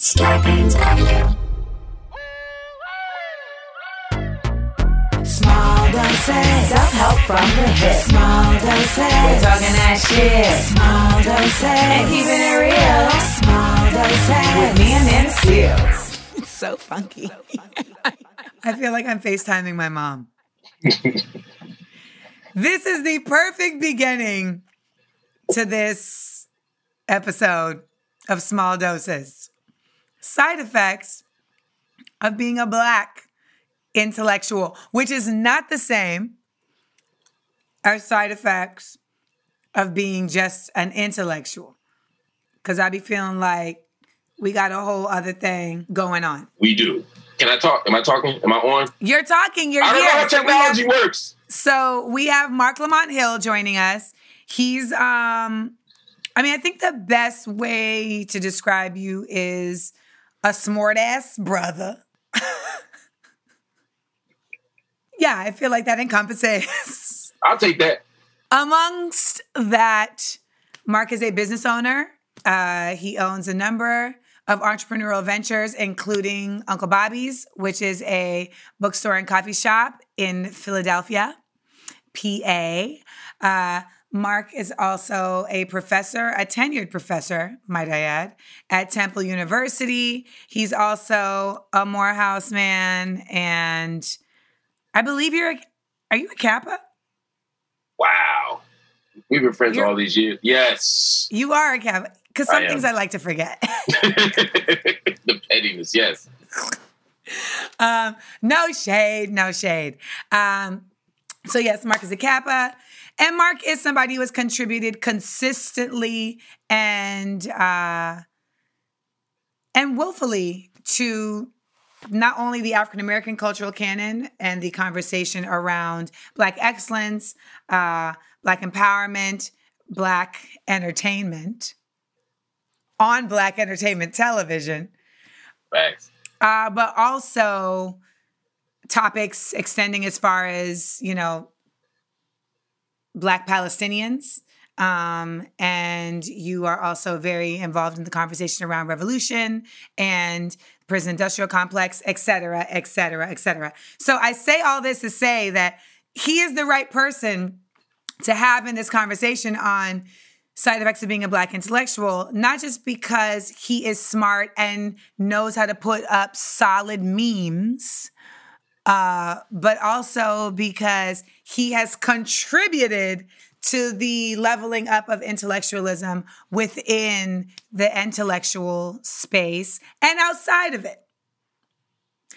Scarpins Avenue. Small doses. Self-help from the hip. Small doses. We're talking that shit. Small doses. And keeping it real. Small doses. With me and Nana Seales. It's so funky. I feel like I'm FaceTiming my mom. this is the perfect beginning to this episode of Small Doses. Side effects of being a black intellectual, which is not the same as side effects of being just an intellectual. Because I be feeling like we got a whole other thing going on. We do. Can I talk? Am I talking? Am I on? You're talking, you're I don't here. know how So we have- technology works. So we have Marc Lamont Hill joining us. He's um I mean, I think the best way to describe you is a smart ass brother. yeah, I feel like that encompasses. I'll take that. Amongst that, Marc is a business owner. Uh, he owns a number of entrepreneurial ventures, including Uncle Bobby's, which is a bookstore and coffee shop in Philadelphia, PA. Uh, Marc is also a professor, a tenured professor, might I add, at Temple University. He's also a Morehouse man, and I believe you're. A, are you a Kappa? Wow. We've been friends You're- all these years. Yes. You are a Kappa, because some am. things I like to forget. the pettiness, yes. um, no shade, no shade. Um, so yes, Marc is a Kappa, and Mark is somebody who has contributed consistently and uh, and willfully to not only the African American cultural canon and the conversation around Black excellence, uh, Black empowerment, Black entertainment on Black entertainment television Facts. uh, but also topics extending as far as you know black palestinians um, and you are also very involved in the conversation around revolution and prison industrial complex et cetera et cetera et cetera. So i say all this to say that he is the right person to have in this conversation on side effects of being a black intellectual, not just because he is smart and knows how to put up solid memes, uh, but also because he has contributed to the leveling up of intellectualism within the intellectual space and outside of it.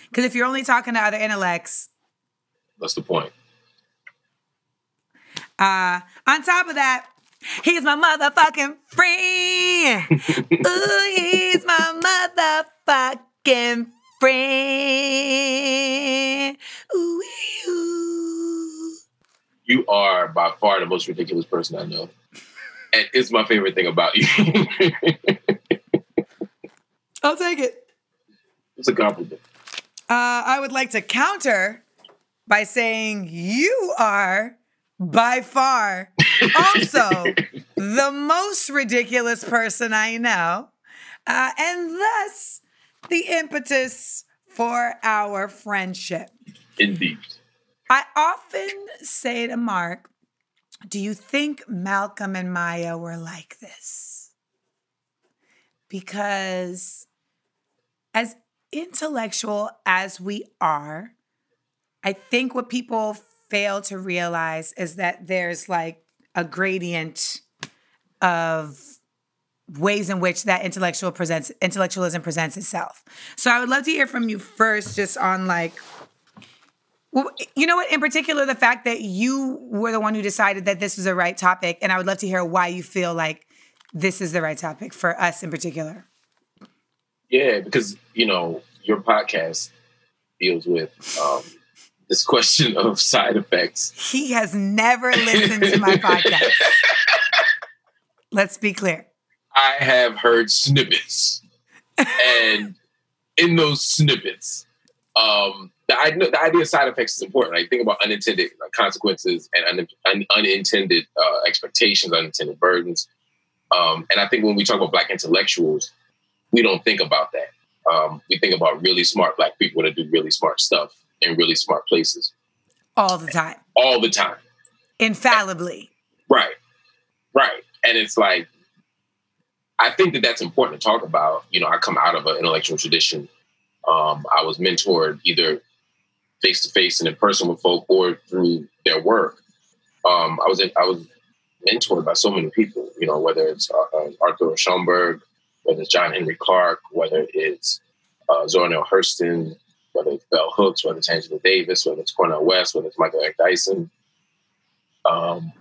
Because if you're only talking to other intellects, That's the point. Uh, on top of that, he's my motherfucking friend. Ooh, he's my motherfucking friend. Ooh, ooh. You are by far the most ridiculous person I know. And it's my favorite thing about you. I'll take it. it's a compliment. Uh, I would like to counter by saying you are by far also the most ridiculous person I know, uh, and thus the impetus for our friendship. Indeed. I often say to Marc, Do you think Malcolm and Maya were like this? Because as intellectual as we are, I think what people fail to realize is that there's like a gradient of ways in which that intellectual presents intellectualism presents itself. So I would love to hear from you first just on like you know what? In particular, the fact that you were the one who decided that this was the right topic, and I would love to hear why you feel like this is the right topic for us in particular. Yeah, because you know your podcast deals with um, this question of side effects. He has never listened to my podcast. Let's be clear. I have heard snippets, and in those snippets, um, the, I know, the idea of side effects is important. I think about unintended consequences and un, un, unintended uh, expectations, unintended burdens. Um, and I think when we talk about Black intellectuals, we don't think about that. Um, we think about really smart Black people that do really smart stuff in really smart places All the time. all the time. Infallibly. Right. Right. And it's like, I think that that's important to talk about. You know, I come out of an intellectual tradition. Um, I was mentored either face to face and in person with folk or through their work. Um, I was I was mentored by so many people. You know, whether it's uh, uh, Arthur Schomburg, whether it's John Henrik Clarke, whether it's uh, Zora Neale Hurston, whether it's Bell Hooks, whether it's Angela Davis, whether it's Cornel West, whether it's Michael Eric Dyson. Um,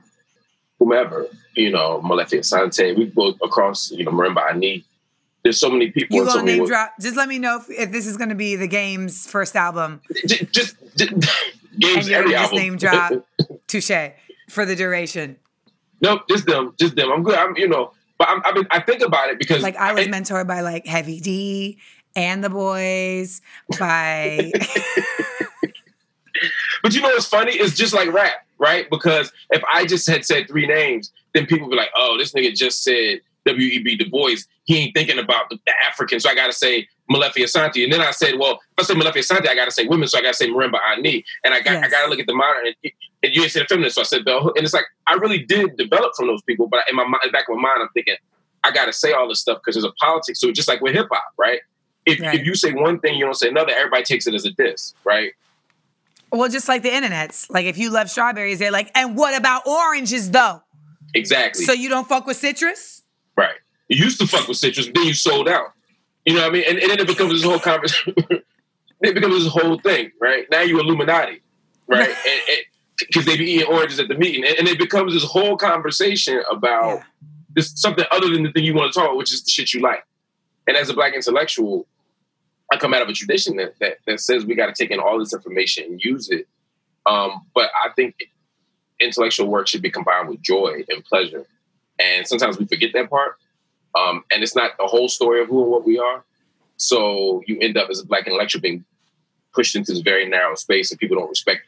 whomever, you know, Molefi Asante, we go across, you know, Marimba Ani. There's so many people. You so gonna many name drop? Just let me know if, if this is gonna be the game's first album, Just, just, and games you're every just album. name drop Touche for the duration. nope, just them, just them. I'm good. I'm, you know, but I'm, I mean, I think about it because Like I was and- mentored by like Heavy D and the boys by But you know what's funny? It's just like rap, right? Because if I just had said three names, then people would be like, "Oh, this nigga just said W.E.B. Du Bois. He ain't thinking about the, the African, so I got to say Molefi Asante." And then I said, "Well, if I say Molefi Asante, I got to say women, so I got to say Marimba Ani." And I got I gotta look at the modern. And, and you ain't said feminist, so I said Bell. Hook. And it's like I really did develop from those people, but in my mind, back of my mind, I'm thinking I got to say all this stuff because there's a politics. So just like with hip hop, right? If, Right. if you say one thing, you don't say another. Everybody takes it as a diss, right? well, just like the internets. Like if you love strawberries, they're like, and what about oranges though? Exactly. So you don't fuck with citrus? Right. You used to fuck with citrus, then you sold out. You know what I mean? And, and then it becomes this whole conversation. it becomes this whole thing, right? Now you Illuminati, right? Because they be eating oranges at the meeting, and, and it becomes this whole conversation about Yeah. this something other than the thing you want to talk, about, which is the shit you like. And as a black intellectual, I come out of a tradition that that, that says we got to take in all this information and use it. Um, but I think intellectual work should be combined with joy and pleasure, and sometimes we forget that part. Um, and it's not the whole story of who and what we are. So you end up as a black intellectual being pushed into this very narrow space, and people don't respect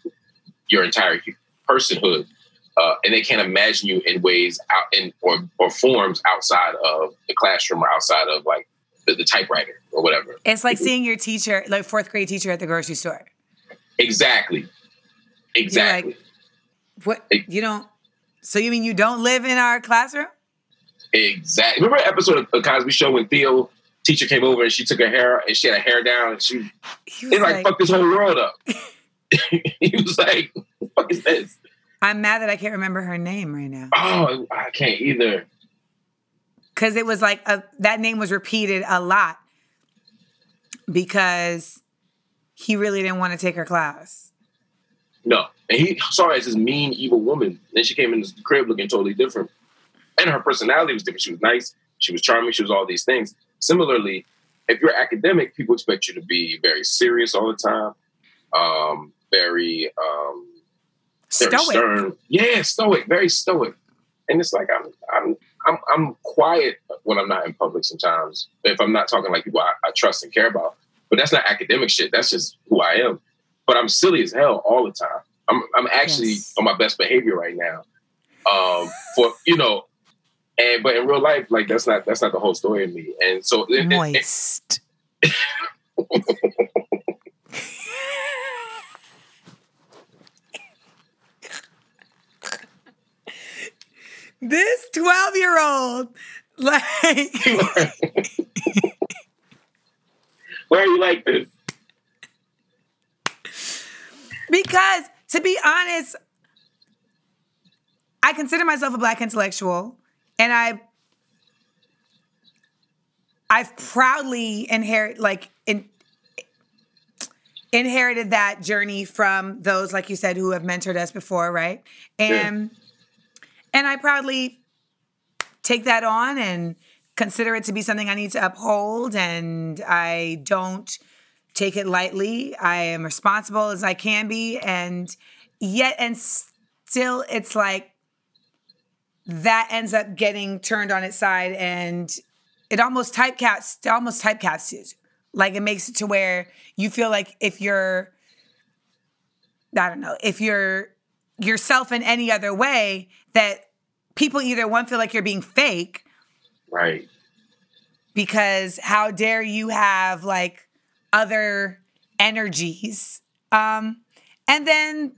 your entire personhood, uh, and they can't imagine you in ways out in or or forms outside of the classroom or outside of like the, the typewriter or whatever. It's like seeing your teacher, like fourth grade teacher at the grocery store. Exactly. Exactly. What It- you don't so you mean you don't live in our classroom? Exactly. Remember that episode of the Cosby Show when Theo teacher came over and she took her hair and she had her hair down and she it like, like, fucked this whole world up. he was like, "What the fuck is this?" I'm mad that I can't remember her name right now. Oh, I can't either. Cause it was like a, that name was repeated a lot because he really didn't want to take her class. No. And he saw her as this mean, evil woman. Then she came in the crib looking totally different. And her personality was different. She was nice. She was charming. She was all these things. Similarly, if you're academic, people expect you to be very serious all the time, um, very, um, very Stoic. stern. Yeah, stoic, very stoic. And it's like I'm, I'm, I'm, I'm quiet when I'm not in public. Sometimes, if I'm not talking like people I, I trust and care about. But that's not academic shit. That's just who I am. But I'm silly as hell all the time. I'm, I'm actually Yes. on my best behavior right now. Um, for you know, and but in real life, like that's not that's not the whole story of me. And so, it- it- it- Moist. this 12 year old, like, why are you like this? Because to be honest, I consider myself a black intellectual and I I've proudly inherit like in, inherited that journey from those like you said who have mentored us before, right? And and I proudly take that on and consider it to be something I need to uphold and I don't take it lightly. I am responsible as I can be. And yet, and still, it's like that ends up getting turned on its side and it almost typecasts, it almost typecasts you. Like it makes it to where you feel like if you're, I don't know, if you're yourself in any other way, that people either one feel like you're being fake. Right. Because how dare you have like other energies. Um, and then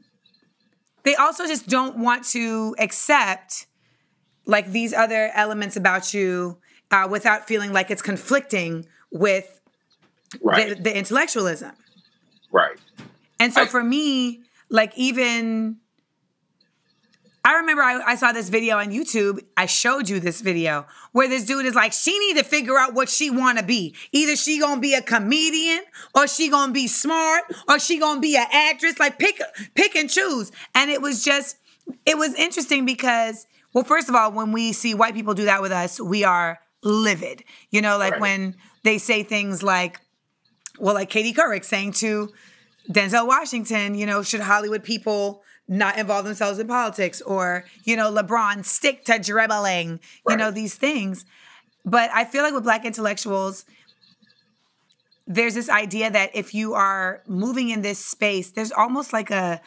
they also just don't want to accept like these other elements about you uh, without feeling like it's conflicting with Right. the, the intellectualism. right. And so I- for me, like even I remember I, I saw this video on YouTube. I showed you this video where this dude is like, she need to figure out what she want to be. Either she gonna be a comedian, or she gonna be smart, or she gonna be an actress. Like pick, pick and choose. And it was just, it was interesting because, well, first of all, when we see white people do that with us, we are livid. You know, like Right. when they say things like, well, like Katie Couric saying to Denzel Washington, you know, should Hollywood people not involve themselves in politics? Or, you know, LeBron, stick to dribbling, you know, these things. But I feel like with Black intellectuals, there's this idea that if you are moving in this space, there's almost like a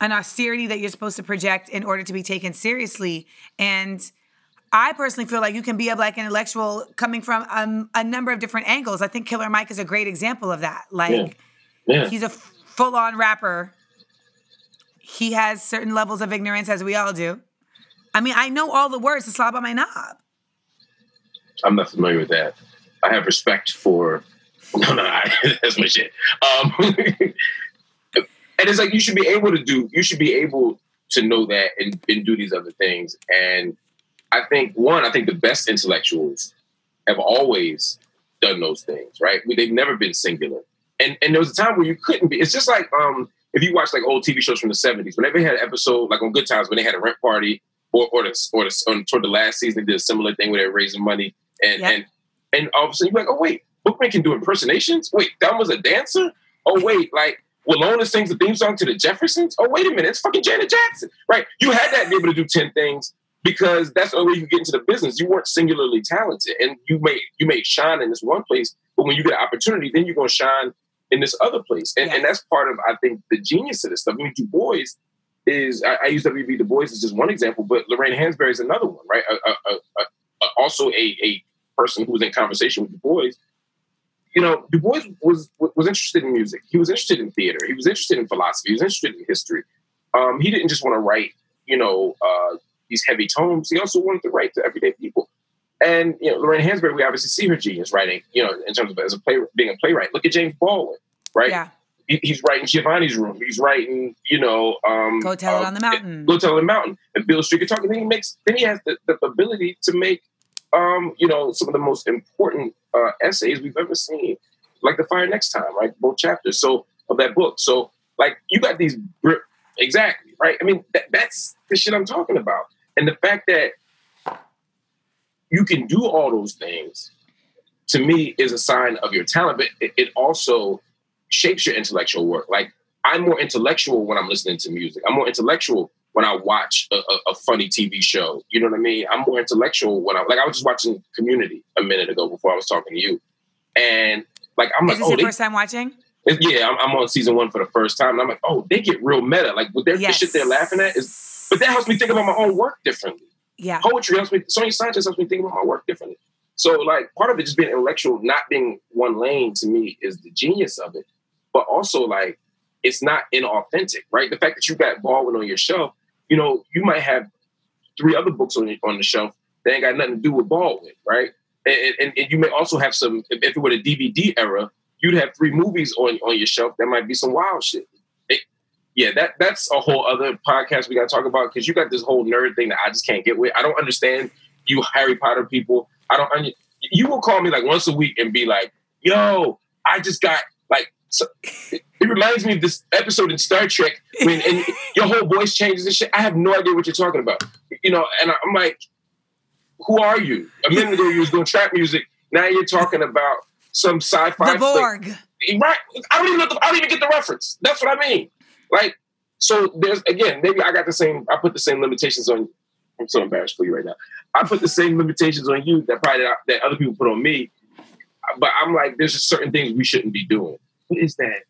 an austerity that you're supposed to project in order to be taken seriously. And I personally feel like you can be a black intellectual coming from um, a number of different angles. I think Killer Mike is a great example of that. Like Yeah. he's a full on rapper. He has certain levels of ignorance, as we all do. I mean, I know all the words to slob on my knob. I'm not familiar with that. I have respect for. No, no, I, that's my shit. Um, and it's like you should be able to do. You should be able to know that and, and do these other things. And I think one, I think the best intellectuals have always done those things. Right? They've never been singular. And and there was a time where you couldn't be. It's just like um, if you watch like old TV shows from the '70s. Whenever they had an episode like on Good Times, when they had a rent party, or or the, or the, on, toward the last season, they did a similar thing where they're raising money and Yep. and and all of a sudden you're like, oh wait, Bookman can do impersonations. Wait, that was a dancer. Oh wait, like Willona sings the theme song to the Jeffersons. Oh wait a minute, it's fucking Janet Jackson, right? You had that to be able to do ten things because that's the only way you get into the business. You weren't singularly talented, and you may you may shine in this one place, but when you get an opportunity, then you're gonna shine in this other place, and, and that's part of I think the genius of this stuff. I mean, Du Bois is I, I use W.B. Du Bois as just one example, but Lorraine Hansberry is another one, right? A, a, a, a, also a, a person who was in conversation with Du Bois. You know, Du Bois was was interested in music. He was interested in theater. He was interested in philosophy. He was interested in history. Um, he didn't just want to write, you know, uh, these heavy tomes. He also wanted to write to everyday people. And you know, Lorraine Hansberry, we obviously see her genius writing. You know, in terms of as a play, being a playwright. Look at James Baldwin, right? Yeah. He, he's writing Giovanni's Room. He's writing, you know, um, Go tell it um, on the mountain. Go tell it on the mountain. And Beale Street guitar. And then he makes. Then he has the, the ability to make, um, you know, some of the most important uh, essays we've ever seen, like the Fire Next Time, right? Both chapters. So of that book. So like you got these exactly right. I mean, that, that's the shit I'm talking about. And the fact that you can do all those things to me is a sign of your talent, but it, it also shapes your intellectual work. Like I'm more intellectual when I'm listening to music. I'm more intellectual when I watch a, a, a funny TV show. You know what I mean? I'm more intellectual when i'm like. I was just watching Community a minute ago before I was talking to you, and like I'm Is like, this oh, your they, first time watching? yeah, I'm, I'm on season one for the first time, and I'm like, oh, they get real meta. Like with their the Yes. shit they're laughing at is, but that helps me think about my own work differently Yeah. poetry helps me. Sonia Sanchez helps me think about my work differently. So, like, part of it just being intellectual, not being one lane, to me is the genius of it. But also, like, it's not inauthentic, right? The fact that you got Baldwin on your shelf, you know, you might have three other books on on the shelf that ain't got nothing to do with Baldwin, right? And, and, and you may also have some. If it were the DVD era, you'd have three movies on on your shelf that might be some wild shit. Yeah, that that's a whole other podcast we got to talk about because you got this whole nerd thing that I just can't get with. I don't understand you Harry Potter people. I don't. un- You will call me like once a week and be like, "Yo, I just got like." So, it reminds me of this episode in Star Trek when and your whole voice changes and shit. I have no idea what you're talking about, you know. And I'm like, who are you? A minute ago you was doing trap music. Now you're talking about some sci-fi. The Borg. Flick. Right. I don't even know the, I don't even get the reference. That's what I mean. Like, so there's again, maybe I got the same, I put the same limitations on you. I'm so embarrassed for you right now. I put the same limitations on you that probably that, that other people put on me. But I'm like, there's just certain things we shouldn't be doing. What is that?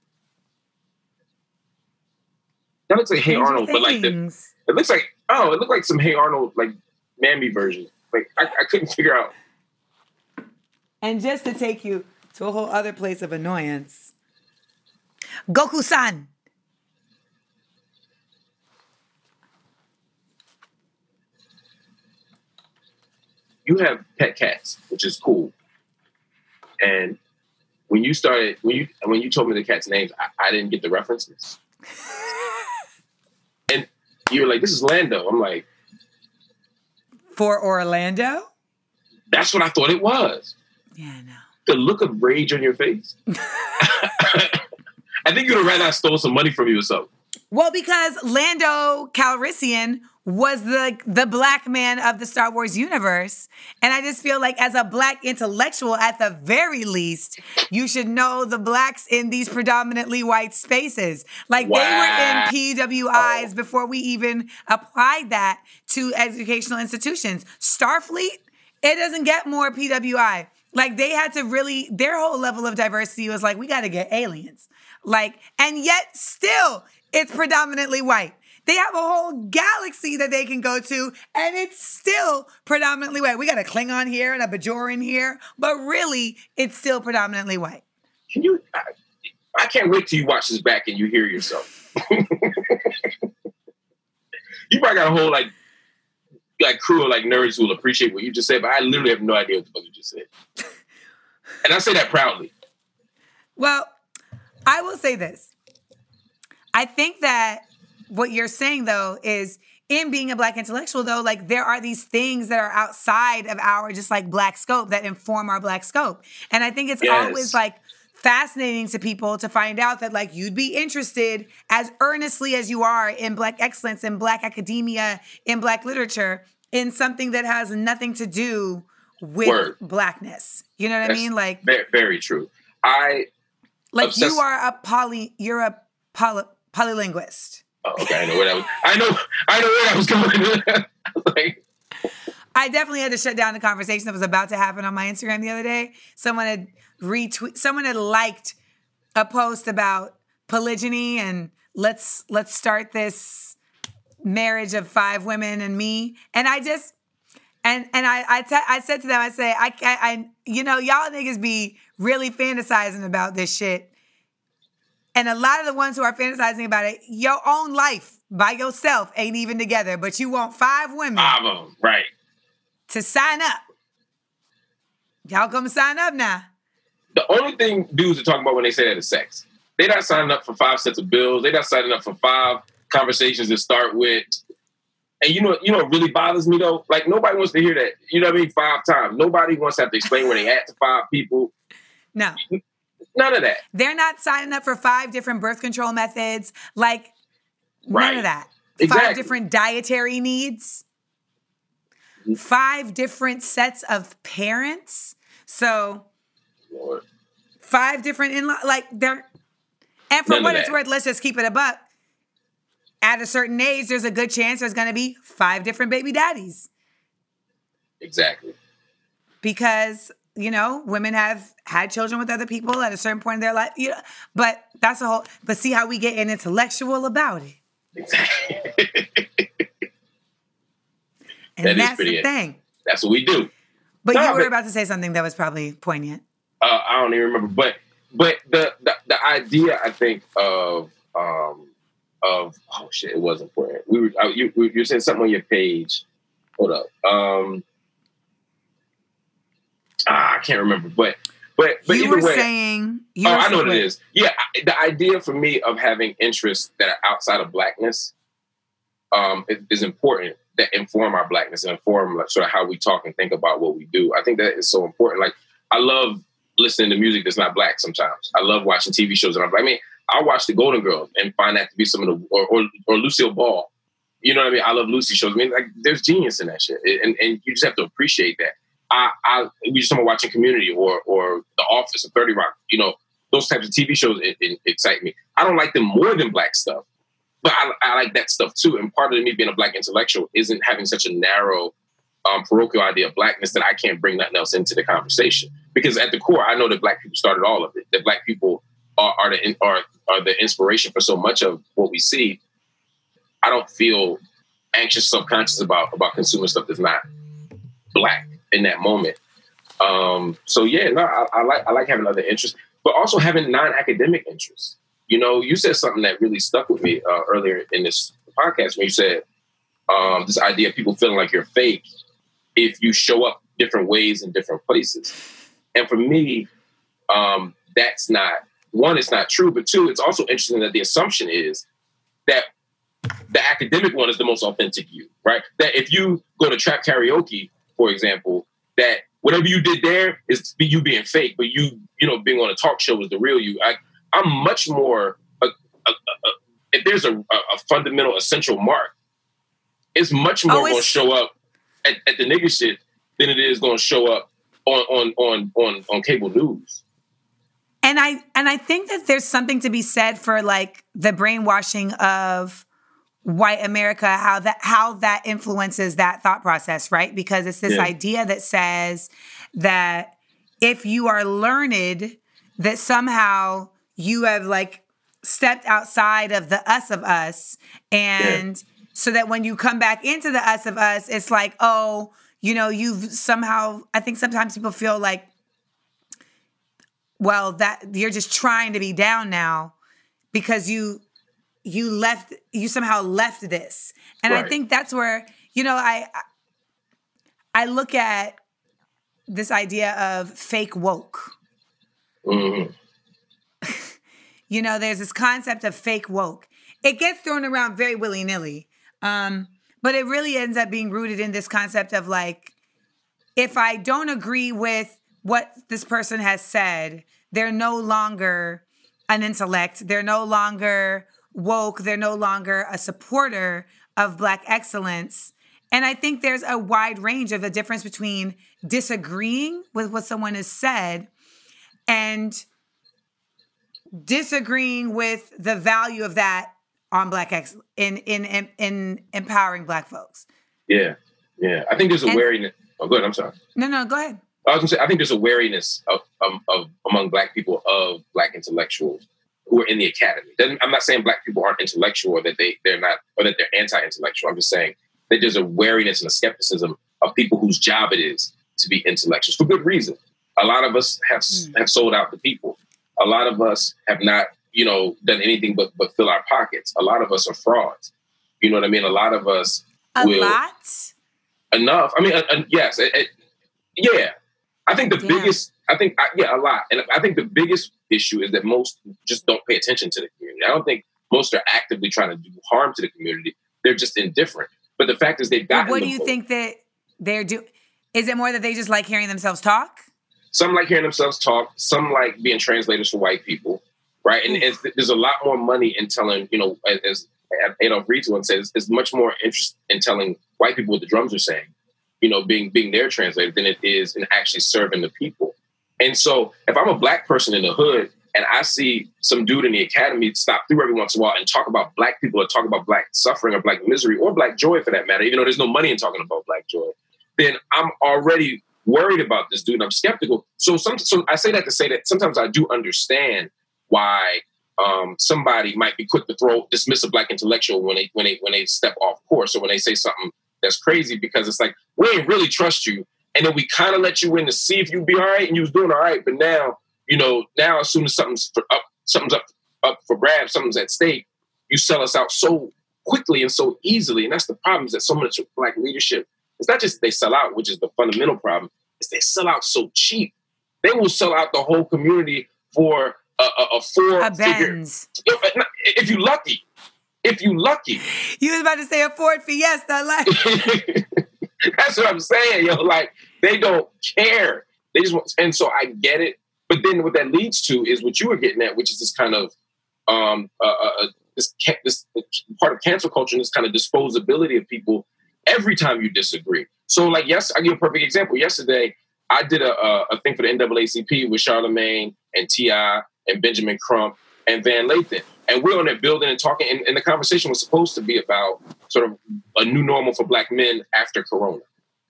That looks like Hey Arnold, but like the, it looks like oh, it looked like some Hey Arnold like Mammy version. Like I, I couldn't figure out. And just to take you to a whole other place of annoyance, Goku san. You have pet cats, which is cool. And when you started, when you when you told me the cats' names, I, I didn't get the references. and you were like, "This is Lando." I'm like, For Orlando? "That's what I thought it was." Yeah, no. The look of rage on your face. I think you'd have rather I stole some money from you or something. Well, because Lando Calrissian was the the black man of the Star Wars universe, and I just feel like as a black intellectual, at the very least, you should know the blacks in these predominantly white spaces. Like Wow. they were in PWIs oh. before we even applied that to educational institutions. Starfleet, it doesn't get more PWI. Like they had to really, their whole level of diversity was like, we got to get aliens. Like, and yet still, it's predominantly white. They have a whole galaxy that they can go to, and it's still predominantly white. We got a Klingon here and a Bajoran here, but really, it's still predominantly white. Can you? I, I can't wait till you watch this back and you hear yourself. you probably got a whole like like crew of like nerds who will appreciate what you just said, but I literally have no idea what the fuck you just said. and I say that proudly. Well, I will say this. I think that what you're saying though is in being a black intellectual though, like there are these things that are outside of our just like black scope that inform our black scope. And I think it's Yes. always like fascinating to people to find out that like you'd be interested as earnestly as you are in black excellence in black academia in black literature in something that has nothing to do with Word. blackness. You know what I mean? Like Very, very true. I like obsessed- you are a poly you're a poly, polylinguist oh, okay, I know where that was. I know, I know where that was going. I like, i definitely had to shut down the conversation that was about to happen on my instagram the other day someone had retweet someone had liked a post about polygyny and let's let's start this marriage of five women and me and i just and and I I, te- I said to them I say I, I I you know y'all niggas be really fantasizing about this shit And a lot of the ones who are fantasizing about it, your own life by yourself ain't even together, but you want five women Five of them, right? to sign up. Y'all come sign up now. The only thing dudes are talking about when they say that is sex. They're not signing up for five sets of bills. They're not signing up for five conversations to start with. And you know, you know, what really bothers me though. Like nobody wants to hear that. You know what I mean? Five times. Nobody wants to have to explain where they at to five people. No, None of that. they're not signing up for five different birth control methods. Like none of that. Exactly. Five different dietary needs. Five different sets of parents. So Lord. five different in like they're and for None what it's worth, let's just keep it a buck. At a certain age, there's a good chance there's gonna be five different baby daddies. Exactly. because you know women have had children with other people at a certain point in their life you know, but that's a whole but see how we get an intellectual about it Exactly. and That is that's pretty the it. thing That's what we do. but No, you were but- about to say something that was probably poignant uh, I don't even remember, but but the, the the idea I think of um of oh shit, it was important. We were uh, you you were saying something on your page. Hold up, um, ah, I can't remember, but but but you either were way, saying you oh, I know what it is. Yeah, I, the idea for me of having interests that are outside of blackness um, is, is important that inform our blackness and inform like, sort of how we talk and think about what we do. I think that is so important. Like I love listening to music that's not black sometimes. I love watching TV shows and I'm like, I mean, I watch the Golden Girls and find that to be some of the or or, or Lucille Ball. you know what I mean? I love Lucy shows. I mean, like there's genius in that shit, and and you just have to appreciate that. I, I we just talking watching Community or or The Office or Thirty Rock. You know, those types of TV shows it, it excite me. I don't like them more than black stuff, but I, I, like that stuff too. And part of me being a black intellectual isn't having such a narrow, um, parochial idea of blackness that I can't bring nothing else into the conversation. Because at the core, I know that black people started all of it. That black people are, are the are are the inspiration for so much of what we see. I don't feel anxious, subconscious about about consuming stuff that's not black in that moment. Um, so yeah, no, I, I, like I like having other interests, but also having non-academic interests. You know, you said something that really stuck with me uh, earlier in this podcast when you said um, this idea of people feeling like you're fake if you show up different ways in different places. And for me, um, that's not one, it's not true, but two, it's also interesting that the assumption is that the academic one is the most authentic you, right? That if you go to trap karaoke, for example, that whatever you did there is you being fake, but you, you know, being on a talk show is the real you. I, I'm much more. Uh, uh, uh, a, a, a, if there's a, fundamental essential mark, it's much more oh, going to show up at, at, the nigga shit than it is going to show up on on on on on cable news. And I and I think that there's something to be said for like the brainwashing of white America, how that how that influences that thought process, right? Because it's this yeah. idea that says that if you are learned, that somehow you have like stepped outside of the us of us and yeah. so that when you come back into the us of us it's like oh you know you've somehow i think sometimes people feel like well that you're just trying to be down now because you you left you somehow left this and right. i think that's where you know i i look at this idea of fake woke mm-hmm. You know, there's this concept of fake woke. It gets thrown around very willy nilly, um, but it really ends up being rooted in this concept of like, if I don't agree with what this person has said, they're no longer an intellect. They're no longer woke. They're no longer a supporter of Black excellence. And I think there's a wide range of the difference between disagreeing with what someone has said and disagreeing with the value of that on black ex in in in, in empowering black folks. Yeah, yeah. I think there's a and, wariness. Oh, good. I'm sorry. No, no. Go ahead. I was gonna say I think there's a wariness of, of, of among black people of black intellectuals who are in the academy. I'm not saying black people aren't intellectual or that they they're not or that they're anti-intellectual. I'm just saying that there's a wariness and a skepticism of people whose job it is to be intellectuals for good reason. A lot of us have mm. have sold out to people a lot of us have not, you know, done anything but but fill our pockets. A lot of us are frauds. You know what I mean? A lot of us a will, lot enough. I mean, uh, uh, yes, it, it, yeah. I think the yeah. biggest, I think, I, yeah, a lot, and I think the biggest issue is that most just don't pay attention to the community. I don't think most are actively trying to do harm to the community. They're just indifferent. But the fact is, they've got. What do you think that they're doing? Is it more that they just like hearing themselves talk? Some like hearing themselves talk. Some like being translators for white people, right? And hmm. there's a lot more money in telling, you know, as Adolph Reed once says, is much more interest in telling white people what the drums are saying, you know, being being their translator than it is in actually serving the people. And so, if I'm a black person in the hood and I see some dude in the academy stop through every once in a while and talk about black people or talk about black suffering or black misery or black joy for that matter, even though there's no money in talking about black joy, then I'm already worried about this dude. and I'm skeptical. So some, so I say that to say that sometimes I do understand why um, somebody might be quick to throw dismiss a black intellectual when they when they when they step off course or when they say something that's crazy because it's like we ain't really trust you, and then we kind of let you in to see if you'd be all right, and you was doing all right, but now you know now as soon as something's up something's up up for grabs, something's at stake, you sell us out so quickly and so easily, and that's the problem is that so much black leadership it's not just they sell out, which is the fundamental problem. It's they sell out so cheap. They will sell out the whole community for a, a, a four a figure. If you lucky, if you lucky. You was about to say a Ford Fiesta, like. That's what I'm saying, yo. Like they don't care. They just want, and so I get it. But then what that leads to is what you were getting at, which is this kind of um, uh, uh, this this part of cancel culture and this kind of disposability of people every time you disagree. So, like, yes, I give a perfect example. Yesterday, I did a, a, a thing for the NAACP with Charlemagne and T.I. and Benjamin Crump and Van Lathan. And we're on that building and talking, and, and, the conversation was supposed to be about sort of a new normal for black men after Corona,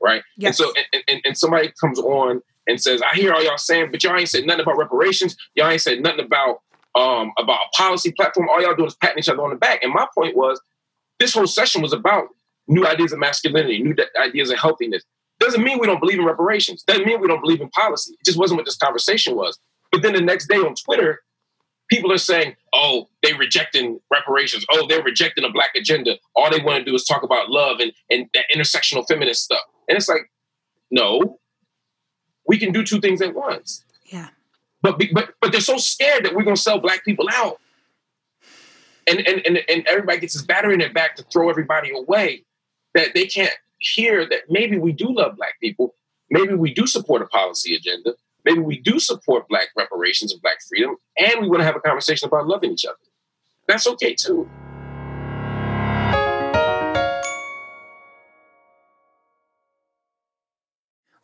right? Yes. And so, and, and, and somebody comes on and says, "I hear all y'all saying, but y'all ain't said nothing about reparations. Y'all ain't said nothing about um, about a policy platform. All y'all doing is patting each other on the back." And my point was, this whole session was about new ideas of masculinity, new ideas of healthiness. Doesn't mean we don't believe in reparations. Doesn't mean we don't believe in policy. It just wasn't what this conversation was. But then the next day on Twitter, people are saying, "Oh, they rejecting reparations. Oh, they're rejecting a black agenda. All they want to do is talk about love and and that intersectional feminist stuff." And it's like, no, we can do two things at once. Yeah. But but but they're so scared that we're gonna sell black people out. And and and, and everybody gets this battery in their back to throw everybody away that they can't hear that maybe we do love black people, maybe we do support a policy agenda, maybe we do support black reparations and black freedom, and we want to have a conversation about loving each other. That's okay too.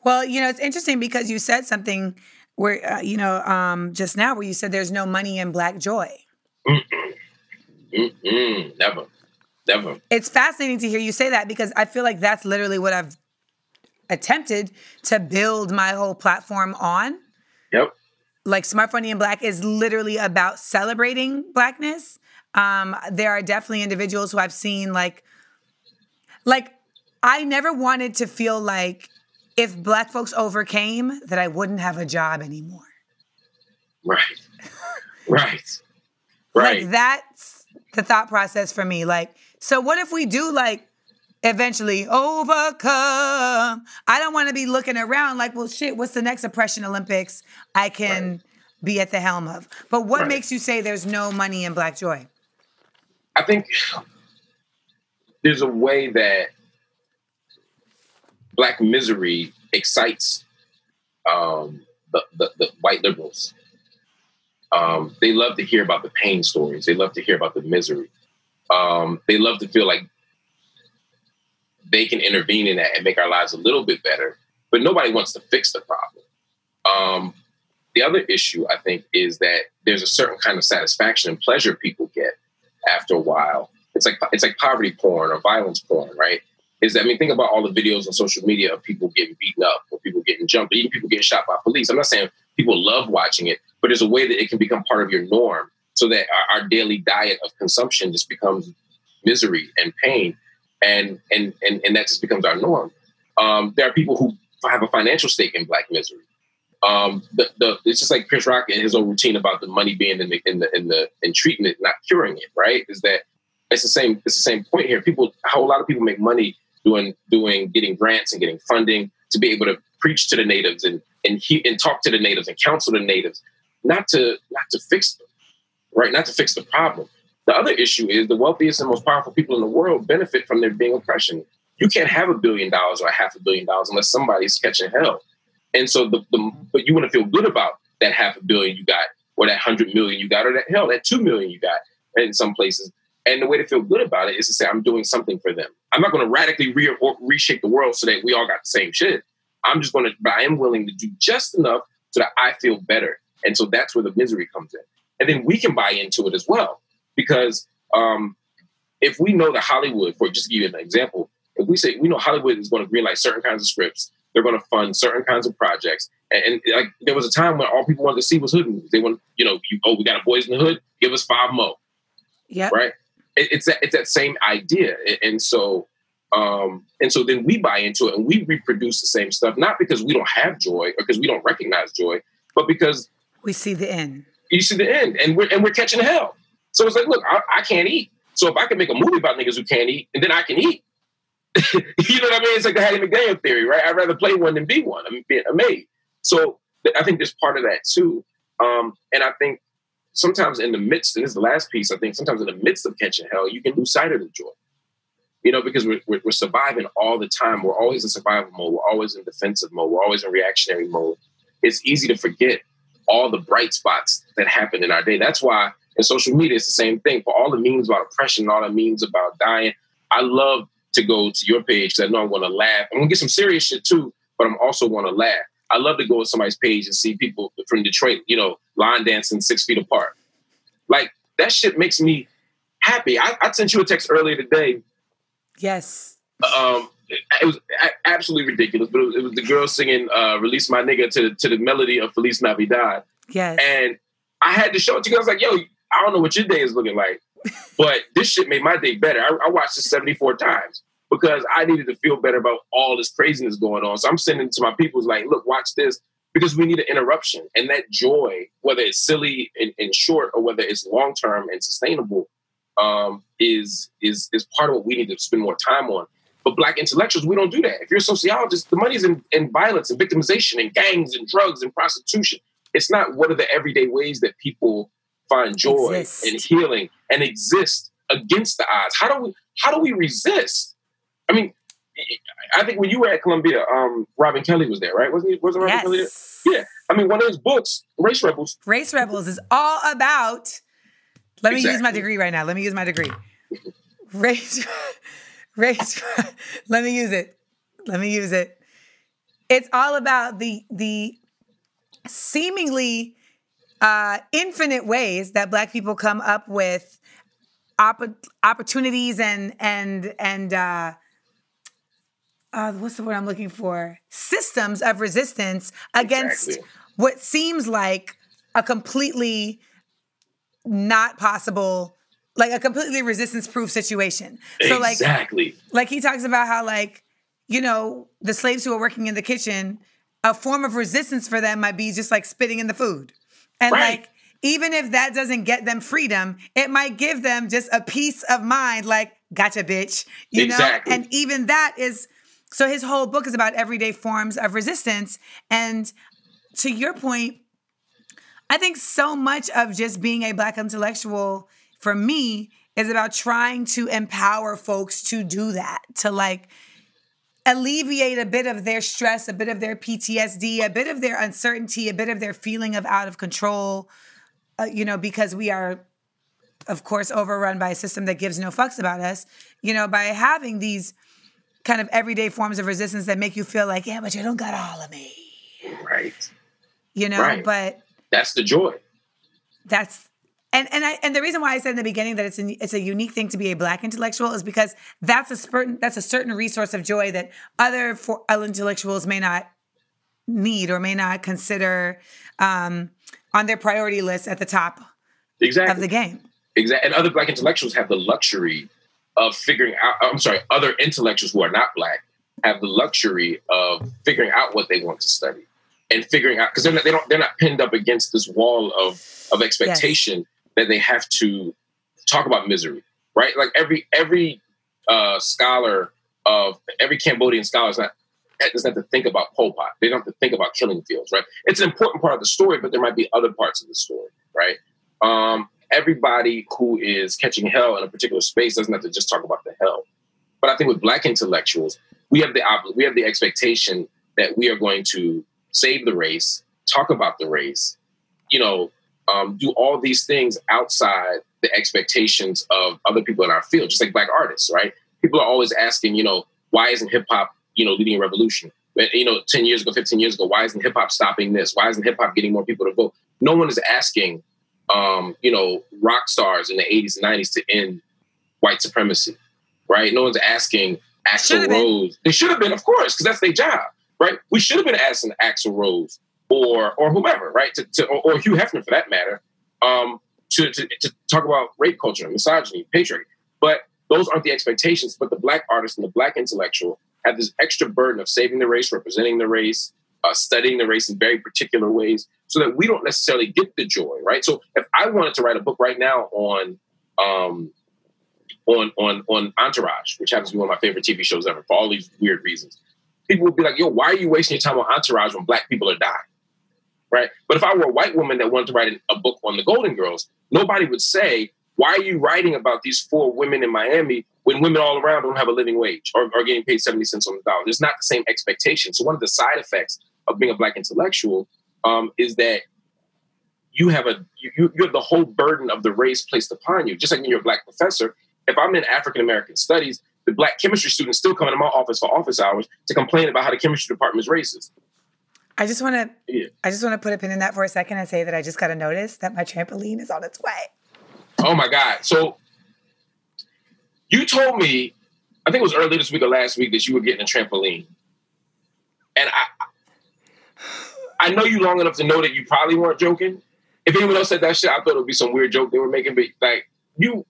Well, you know, it's interesting because you said something where, uh, you know, um, just now where you said there's no money in black joy. Mm-mm. Mm-mm. Never. Never. It's fascinating to hear you say that because I feel like that's literally what I've attempted to build my whole platform on. Yep. Like Smart Funny and Black is literally about celebrating blackness. Um, there are definitely individuals who I've seen like, like I never wanted to feel like if black folks overcame, that I wouldn't have a job anymore. Right. right. Right. Like that's the thought process for me. Like, so what if we do like eventually overcome? I don't want to be looking around like, well, shit, what's the next oppression Olympics I can right. be at the helm of? But what right. makes you say there's no money in Black Joy? I think there's a way that black misery excites um, the, the, the, white liberals. Um, they love to hear about the pain stories. They love to hear about the misery. Um, they love to feel like they can intervene in that and make our lives a little bit better. But nobody wants to fix the problem. Um, the other issue, I think, is that there's a certain kind of satisfaction and pleasure people get after a while. It's like it's like poverty porn or violence porn, right? is that I mean, think about all the videos on social media of people getting beaten up or people getting jumped, even people getting shot by police. I'm not saying people love watching it, but there's a way that it can become part of your norm so that our, our daily diet of consumption just becomes misery and pain. And, and, and, and that just becomes our norm. Um, there are people who have a financial stake in black misery. Um, the, the, it's just like Chris Rock and his own routine about the money being in the, in the, in the, in treating it, not curing it, right? Is that it's the same, it's the same point here. People, a lot of people make money doing doing getting grants and getting funding to be able to preach to the natives and and he, and talk to the natives and counsel the natives, not to not to fix them, right? Not to fix the problem. The other issue is the wealthiest and most powerful people in the world benefit from there being oppression. You can't have a billion dollars or a half a billion dollars unless somebody's catching hell. And so the, the but you want to feel good about that half a billion you got, or that hundred million you got, or that hell, that two million you got in some places. And the way to feel good about it is to say, I'm doing something for them. I'm not going to radically re- reshape the world so that we all got the same shit. I'm just going to, but I am willing to do just enough so that I feel better. And so that's where the misery comes in. And then we can buy into it as well. Because um, if we know that Hollywood, for just to give you an example, if we say we know Hollywood is going to greenlight certain kinds of scripts, they're going to fund certain kinds of projects. And, and, like there was a time when all people wanted to see was hood movies. They want, you know, you, oh, we got a boys in the hood, give us five more. Yeah. Right it's that it's that same idea, and so um, and so then we buy into it and we reproduce the same stuff, not because we don't have joy or because we don't recognize joy, but because we see the end. You see the end, and we're and we're catching hell. So it's like, look, I, I can't eat. So if I can make a movie about niggas who can't eat, and then I can eat. you know what I mean? It's like the Hattie McDaniel theory, right? I'd rather play one than be one. I mean, being a maid. So I think there's part of that too. Um, and I think sometimes in the midst, and this is the last piece, I think sometimes in the midst of catching hell, you can lose sight of the joy. You know, because we're, we're, we're surviving all the time. We're always in survival mode. We're always in defensive mode. We're always in reactionary mode. It's easy to forget all the bright spots that happen in our day. That's why And social media is the same thing. For all the memes about oppression, all the memes about dying, I love to go to your page because I know I'm going to laugh. I'm going to get some serious shit too, but I'm also going to laugh. I love to go to somebody's page and see people from Detroit, you know, line dancing six feet apart. Like that shit makes me happy. I, I sent you a text earlier today. Yes. Um, it was absolutely ridiculous, but it was, it was the girl singing uh, "Release My Nigga" to to the melody of Feliz Navidad. Yes. And I had to show it to you. I was like, "Yo, I don't know what your day is looking like, but this shit made my day better." I, I watched it seventy four times because I needed to feel better about all this craziness going on. So I'm sending to my people, like, "Look, watch this." Because we need an interruption, and that joy, whether it's silly and, and short or whether it's long term and sustainable, um, is is is part of what we need to spend more time on. But black intellectuals, we don't do that. If you're a sociologist, the money's in, in violence and victimization and gangs and drugs and prostitution. It's not what are the everyday ways that people find joy exist. and healing and exist against the odds. How do we how do we resist? I mean, I think when you were at Columbia, um, Robin Kelley was there, right? Wasn't he? Wasn't Robin yes. Kelley there? Yeah. I mean, one of his books, Race Rebels. Race Rebels is all about. Let exactly. me use my degree right now. Let me use my degree. Race race. Let me use it. Let me use it. It's all about the the seemingly uh, infinite ways that Black people come up with opp- opportunities and and and uh, uh, what's the word I'm looking for? Systems of resistance against exactly. what seems like a completely not possible like a completely resistance proof situation. So like exactly like he talks about how like you know the slaves who are working in the kitchen, a form of resistance for them might be just like spitting in the food, and right. like even if that doesn't get them freedom, it might give them just a peace of mind. Like gotcha, bitch, you exactly. know. And even that is so. His whole book is about everyday forms of resistance, and to your point. I think so much of just being a black intellectual for me is about trying to empower folks to do that, to like alleviate a bit of their stress, a bit of their PTSD, a bit of their uncertainty, a bit of their feeling of out of control, uh, you know, because we are, of course, overrun by a system that gives no fucks about us, you know, by having these kind of everyday forms of resistance that make you feel like, yeah, but you don't got all of me. Right. You know, right. but that's the joy. That's and and I and the reason why I said in the beginning that it's a, it's a unique thing to be a black intellectual is because that's a certain that's a certain resource of joy that other for intellectuals may not need or may not consider um, on their priority list at the top exactly. of the game. Exactly, and other black intellectuals have the luxury of figuring out. I'm sorry, other intellectuals who are not black have the luxury of figuring out what they want to study and figuring out because they're not, they don't they're not pinned up against this wall of of expectation. Yes that they have to talk about misery, right? Like every every uh, scholar of every Cambodian scholar is not doesn't have to think about Pol Pot. They don't have to think about killing fields, right? It's an important part of the story, but there might be other parts of the story, right? Um, everybody who is catching hell in a particular space doesn't have to just talk about the hell. But I think with Black intellectuals, we have the we have the expectation that we are going to save the race, talk about the race, you know, um, do all these things outside the expectations of other people in our field, just like black artists, right? People are always asking, you know, why isn't hip hop, you know, leading a revolution? You know, 10 years ago, 15 years ago, why isn't hip hop stopping this? Why isn't hip hop getting more people to vote? No one is asking, um, you know, rock stars in the 80s and 90s to end white supremacy, right? No one's asking Axl Rose. They should have been, of course, because that's their job, right? We should have been asking Axl Rose or or whomever, right? To, to or, or, Hugh Hefner for that matter, um, to, to, to talk about rape culture, misogyny, patriarchy. But those aren't the expectations. But the black artist and the black intellectual have this extra burden of saving the race, representing the race, uh, studying the race in very particular ways, so that we don't necessarily get the joy, right? So if I wanted to write a book right now on um, on on on Entourage, which happens to be one of my favorite TV shows ever for all these weird reasons, people would be like, "Yo, why are you wasting your time on Entourage when black people are dying?" Right? But if I were a white woman that wanted to write a book on the Golden Girls, nobody would say, why are you writing about these four women in Miami when women all around don't have a living wage or are getting paid 70 cents on the dollar? There's not the same expectation. So one of the side effects of being a black intellectual um, is that you have a you, you have the whole burden of the race placed upon you. Just like when you're a black professor, if I'm in African American studies, the black chemistry students still come into my office for office hours to complain about how the chemistry department is racist. I just want to. Yeah. I just want to put a pin in that for a second and say that I just got a notice that my trampoline is on its way. Oh my God. So you told me, I think it was earlier this week or last week, that you were getting a trampoline. And I I know you long enough to know that you probably weren't joking. If anyone else said that shit, I thought it would be some weird joke they were making, but like you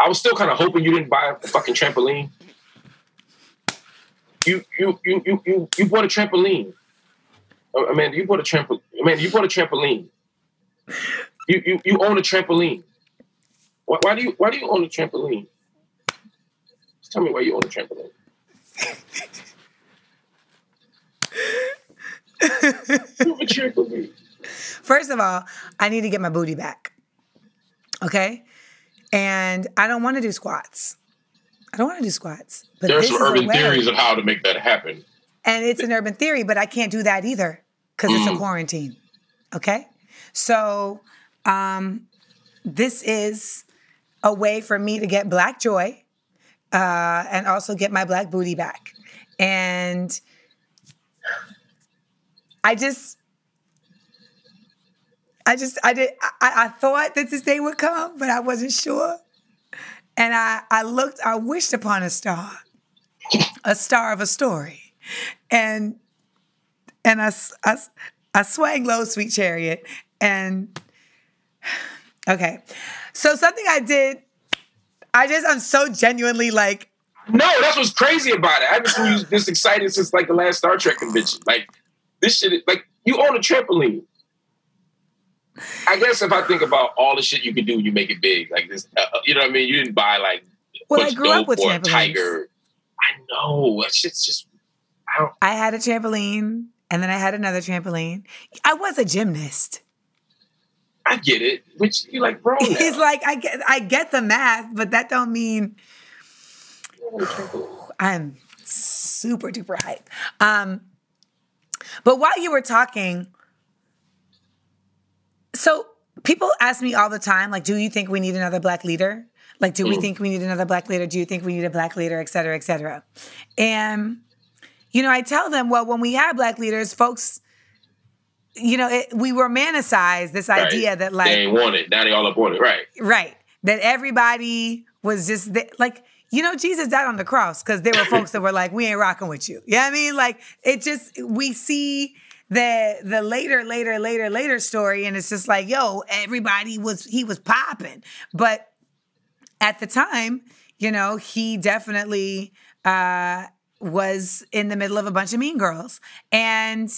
I was still kind of hoping you didn't buy a fucking trampoline. You you you you you you bought a trampoline. Oh, Amanda, you bought a trampoline. Amanda, you bought a trampoline. You you you own a trampoline. Why, why do you why do you own a trampoline? Just tell me why you own a trampoline. you a trampoline. First of all, I need to get my booty back. Okay? And I don't want to do squats. I don't want to do squats. But There are some urban theories of how to make that happen. And it's an urban theory, but I can't do that either because it's Mm. a quarantine. Okay? So um this is a way for me to get black joy uh and also get my black booty back. And I just I just I did I, I thought that this day would come, but I wasn't sure. And I I looked, I wished upon a star, a star of a story. And and I, I, I swang low, sweet chariot. And okay. So something I did, I just I'm so genuinely like, No, that's what's crazy about it. I've been this- this excited since like the last Star Trek convention. Like this shit, like you own a trampoline. I guess if I think about all the shit you can do you make it big, like this, uh, uh, you know what I mean? You didn't buy like well, I grew up with trampolines. Tiger. I know that shit's just. I don't. I had a trampoline and then I had another trampoline. I was a gymnast. I get it, but you like grown now. It's like I get I get the math, but that don't mean You own a trampoline. I'm super duper hype. Um, but while you were talking, so people ask me all the time, like, do you think we need another black leader? Like, do we think we need another black leader? Do you think we need a black leader, et cetera, et cetera? And, you know, I tell them, well, when we had black leaders, folks, you know, it, we romanticized this Right. idea that, like, they ain't want it. Now they all up on it, right? Right. That everybody was just th- like, you know, Jesus died on the cross because there were folks that were like, we ain't rocking with you. You know I mean? Like, it just, we see the the later, later, later, later story, and it's just like, yo, everybody was, he was popping. But at the time, you know, he definitely uh, was in the middle of a bunch of mean girls. And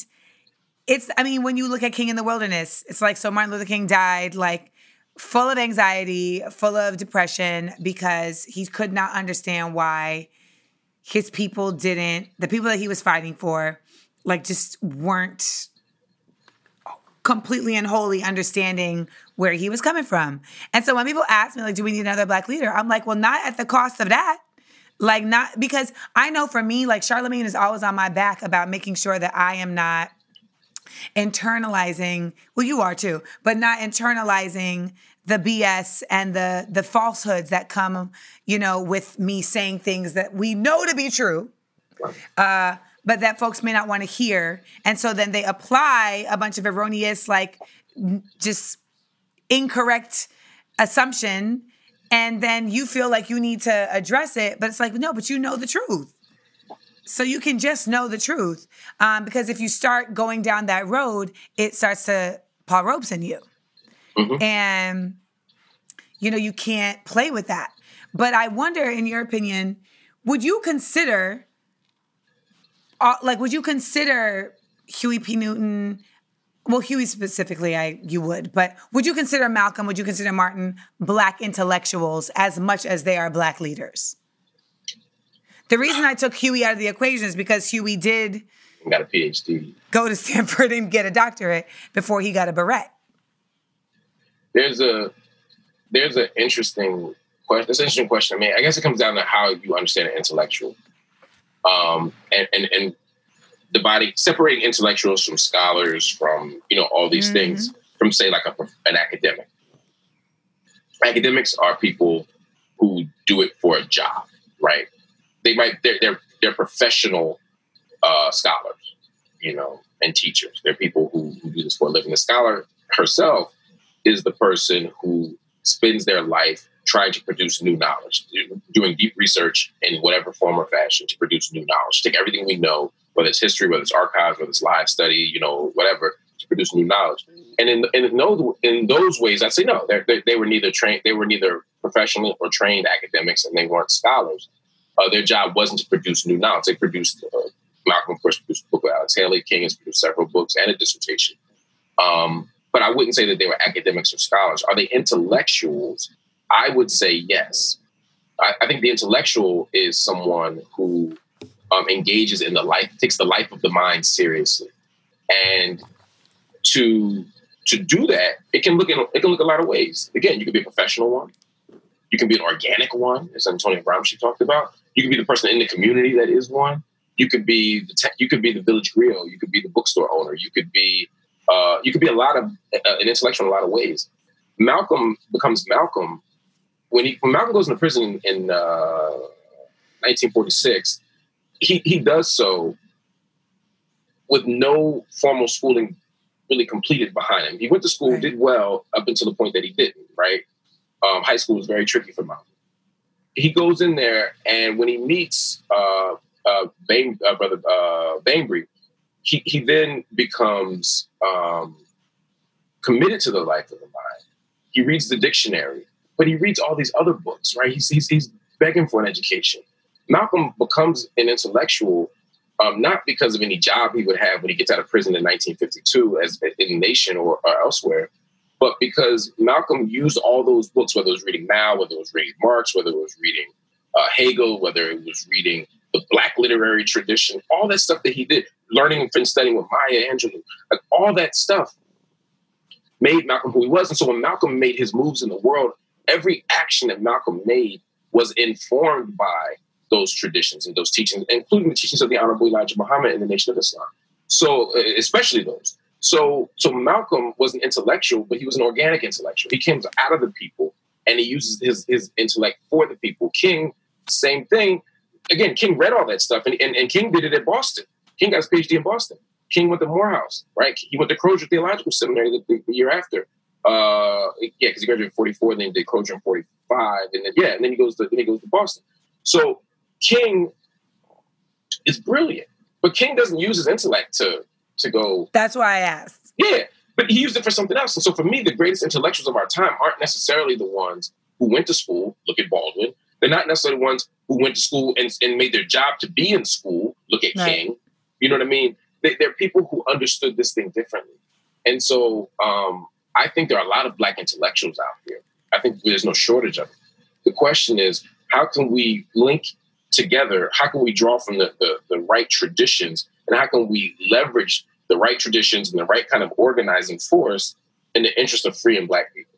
it's, I mean, when you look at King in the Wilderness, it's like, so Martin Luther King died, like, full of anxiety, full of depression, because he could not understand why his people didn't, the people that he was fighting for, like, just weren't completely and wholly understanding where he was coming from. And so when people ask me, like, do we need another black leader? I'm like, well, not at the cost of that. Like, not because I know for me, like, Charlemagne is always on my back about making sure that I am not internalizing well you are too but not internalizing the bs and the the falsehoods that come you know with me saying things that we know to be true uh but that folks may not want to hear. And so then they apply a bunch of erroneous like just incorrect assumption and then you feel like you need to address it but it's like no but you know the truth. So you can just know the truth um, because if you start going down that road it starts to paw ropes in you. And you know you can't play with that. But i wonder in your opinion would you consider uh, like would you consider huey p. Newton well huey specifically i you would but would you consider malcolm would you consider martin black intellectuals as much as they are black leaders the reason I took Huey out of the equation is because Huey did Got a PhD. go to Stanford and get a doctorate before he got a beret. There's a there's an interesting question. It's an interesting question. I mean, I guess it comes down to how you understand an intellectual, um, and and and dividing separating intellectuals from scholars from you know all these things. from say like a, an academic. Academics are people who do it for a job, right? They might they're they're, they're professional uh, scholars, you know, and teachers. They're people who, who do this for a living. The scholar herself is the person who spends their life trying to produce new knowledge, doing deep research in whatever form or fashion to produce new knowledge. Take everything we know, whether it's history, whether it's archives, whether it's live study, you know, whatever, to produce new knowledge. And in in, no, in those ways, I say no. They, they were neither trained, they were neither professional or trained academics, and they weren't scholars. Uh, their job wasn't to produce new knowledge. They produced uh, Malcolm, of course, produced a book with Alex Haley. King has produced several books and a dissertation. Um, but I wouldn't say that they were academics or scholars. Are they intellectuals? I would say yes. I, I think the intellectual is someone who um, engages in the life, takes the life of the mind seriously, and to to do that, it can look in it can look a lot of ways. Again, you can be a professional one, you can be an organic one, as Antonio Gramsci talked about. You can be the person in the community that is one. You could be the you could be the village griot. You could be the bookstore owner. You could be uh, you could be a lot of uh, an intellectual in a lot of ways. Malcolm becomes Malcolm when he when Malcolm goes into prison in uh, 1946. He he does so with no formal schooling really completed behind him. He went to school, right. did well up until the point that he didn't. Right, um, high school was very tricky for Malcolm. He goes in there, and when he meets uh, uh, Bain, uh, brother uh, Bainbridge, he, he then becomes um, committed to the life of the mind. He reads the dictionary, but he reads all these other books, right? He's, he's, he's begging for an education. Malcolm becomes an intellectual um, not because of any job he would have when he gets out of prison in 1952 as in the nation or, or, elsewhere, but because Malcolm used all those books, whether it was reading Mao, whether it was reading Marx, whether it was reading uh, Hegel, whether it was reading the Black literary tradition, all that stuff that he did, learning and studying with Maya Angelou, like all that stuff made Malcolm who he was. And so when Malcolm made his moves in the world, every action that Malcolm made was informed by those traditions and those teachings, including the teachings of the Honorable Elijah Muhammad and the Nation of Islam. So, uh, especially those. So, so Malcolm was an intellectual, but he was an organic intellectual. He came out of the people, and he uses his his intellect for the people. King, same thing again, King read all that stuff, and, and, and King did it at Boston. King got his PhD in Boston. King went to Morehouse, right? He went to Crozer Theological Seminary the, the, year after. Uh, yeah, because he graduated in 44, then he did Crozer in 45, and then yeah, and then he goes to then he goes to Boston. So King is brilliant, but King doesn't use his intellect to to go. That's why I asked. Yeah, but he used it for something else. And so for me, the greatest intellectuals of our time aren't necessarily the ones who went to school. Look at Baldwin. They're not necessarily the ones who went to school and, and made their job to be in school. Look at right. King. You know what I mean? They, they're people who understood this thing differently. And so um, I think there are a lot of black intellectuals out here. I think there's no shortage of them. The question is, how can we link together? How can we draw from the, the, the right traditions? And how can we leverage the right traditions and the right kind of organizing force in the interest of free and black people?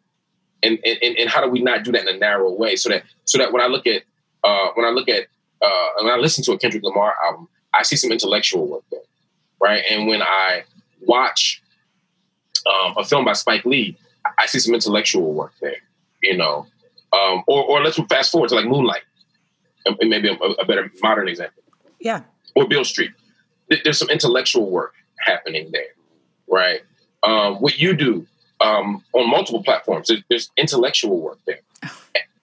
And, and, and how do we not do that in a narrow way so that so that when I look at uh, when I look at uh, when I listen to a Kendrick Lamar album, I see some intellectual work there, right? And when I watch um, a film by Spike Lee, I see some intellectual work there, you know. Um, or, or let's fast forward to like Moonlight, maybe a, a better modern example. Yeah. Or Beale Street. There's some intellectual work happening there, right? Um, what you do um, on multiple platforms, there's, there's intellectual work there.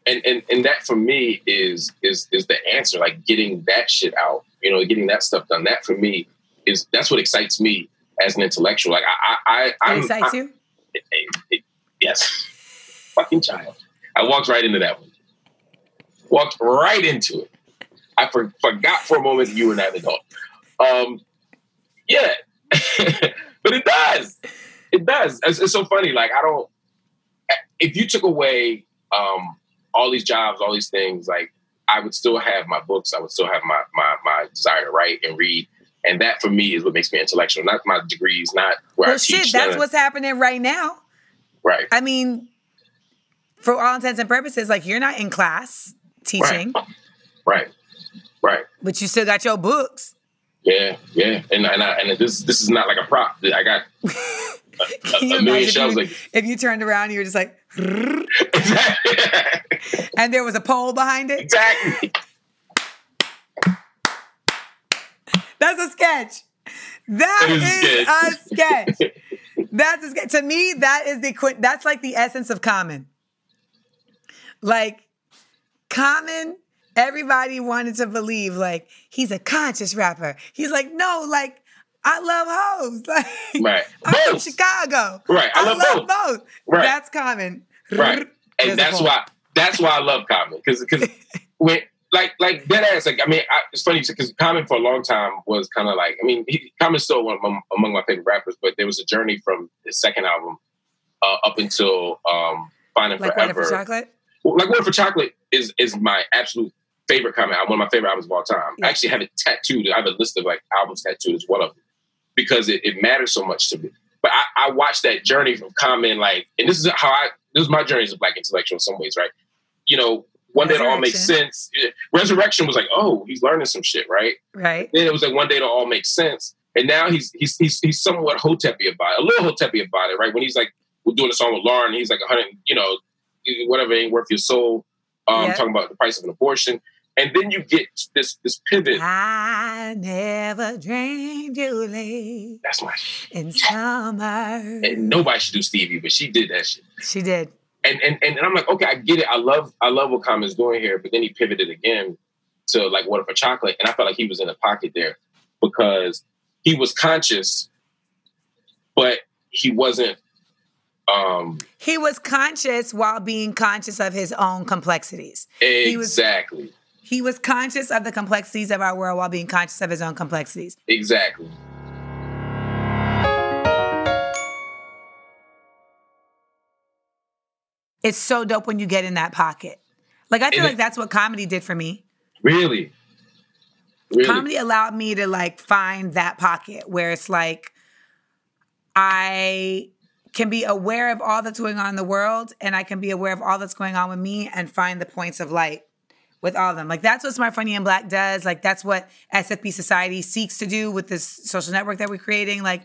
and and and that for me is is is the answer. Like getting that shit out, you know, getting that stuff done. That for me is that's what excites me as an intellectual. Like I I I excites I, you. It, it, it, yes, fucking child. I walked right into that one. Walked right into it. I for, forgot for a moment you were not an adult. Um, yeah, but it does. It does. It's, it's so funny. Like I don't. If you took away um, all these jobs, all these things, like I would still have my books. I would still have my my my desire to write and read. And that for me is what makes me intellectual, not my degrees, not where well, I shit, teach. That's what's happening right now. Right. I mean, for all intents and purposes, like you're not in class teaching. Right. Right. right. But you still got your books. Yeah, yeah, and and, I, and this this is not like a prop. I got Can you a million you, Like if you turned around you were just like, and there was a pole behind it? exactly. That's a sketch. That is is a a sketch. That's a sketch. To me, that is the that's like the essence of Common. Like Common, everybody wanted to believe like he's a conscious rapper. He's like, no, like I love hoes. Like Right. I'm from Chicago. Right. I love both. both. Right. That's Common. Right. There's and that's why that's why I love Common because because when like like dead ass like I mean I, it's funny because Common for a long time was kind of like I mean he, Common's still one of my, among my favorite rappers but there was a journey from his second album uh, up until um Finding like Water Forever for chocolate. Like Water for Chocolate is is my absolute favorite album one of my favorite albums of all time Yeah. I actually have it tattooed I have a list of like albums tattooed as one of them because it, it matters so much to me but I, I watched that journey from Common like and this is how I this is my journey as a black intellectual in some ways right you know, one day it all makes sense. Resurrection was like, oh, he's learning some shit, right? Right. Then it was like one day it'll all make sense. And now he's he's he's he's somewhat hoteppy about it, a little hoteppy about it, right? When he's like, we're doing a song with Lauryn, he's like a hundred, you know, whatever ain't worth your soul. Um, Yeah. talking about the price of an abortion. And then you get this this pivot. I never dreamed you lay That's my in summer. and nobody should do Stevie, but she did that shit. She did. and and and I'm like, okay, I get it. I love I love what Common's doing here, but then he pivoted again to like Water for Chocolate, and I felt like he was in a pocket there because he was conscious, but he wasn't. Um, He was conscious while being conscious of his own complexities. was- exactly, He was conscious of the complexities of our world while being conscious of his own complexities. exactly. It's so dope when you get in that pocket. Like I feel And like that's what comedy did for me. Really, really. Comedy allowed me to like find that pocket where it's like I can be aware of all that's going on in the world and I can be aware of all that's going on with me and find the points of light with all of them. Like that's what Smart Funny and Black does. Like that's what SFB Society seeks to do with this social network that we're creating. Like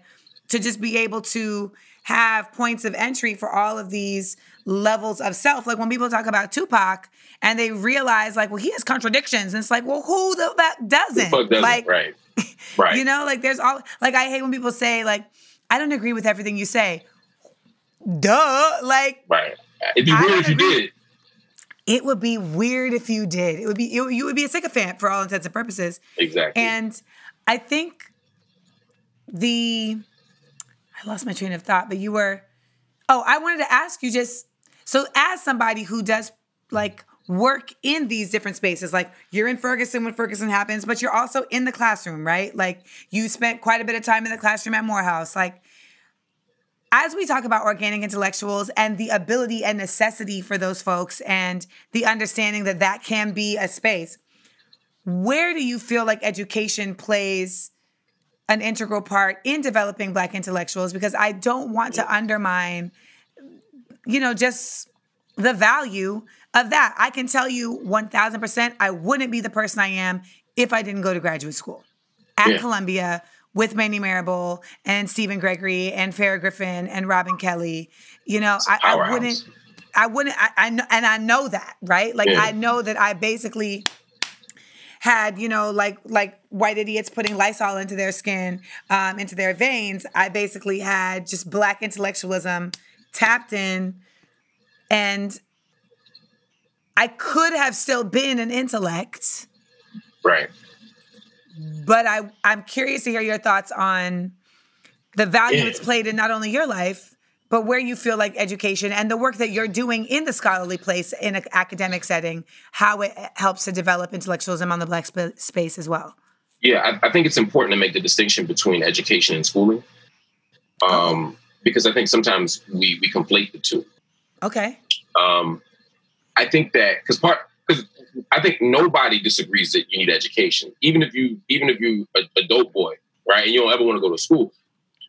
to just be able to have points of entry for all of these levels of self. Like when people talk about Tupac and they realize like, well, he has contradictions. And it's like, well, who the fuck doesn't? doesn't? like, right, right. you know, like there's all like I hate when people say like I don't agree with everything you say. Duh. Like right. It'd be I weird if you agree. did. it would be weird if you did. It would be you, you would be a sycophant for all intents and purposes. Exactly. And I think the I lost my train of thought, but you were oh, I wanted to ask you just so as somebody who does like work in these different spaces, like you're in Ferguson when Ferguson happens, but you're also in the classroom, right? Like you spent quite a bit of time in the classroom at Morehouse. Like as we talk about organic intellectuals and the ability and necessity for those folks and the understanding that that can be a space, where do you feel like education plays an integral part in developing Black intellectuals? Because I don't want to undermine, you know, just the value of that. I can tell you 1000%, I wouldn't be the person I am if I didn't go to graduate school at Yeah. Columbia with Manning Marable and Stephen Gregory and Farah Griffin and Robin Kelley. You know, I, I wouldn't, I wouldn't, I, I know, and I know that, right? Like Yeah. I know that I basically had, you know, like like white idiots putting Lysol into their skin, um, into their veins. I basically had just black intellectualism tapped in, and I could have still been an intellect, right. But I I'm curious to hear your thoughts on the value Yeah. it's played in not only your life, but where you feel like education and the work that you're doing in the scholarly place in an academic setting, how it helps to develop intellectualism on the black sp- space as well. Yeah, I, I think it's important to make the distinction between education and schooling, um, because I think sometimes we we conflate the two. Okay. Um, I think that because part because I think nobody disagrees that you need education, even if you even if you a, a dope boy, right, and you don't ever want to go to school,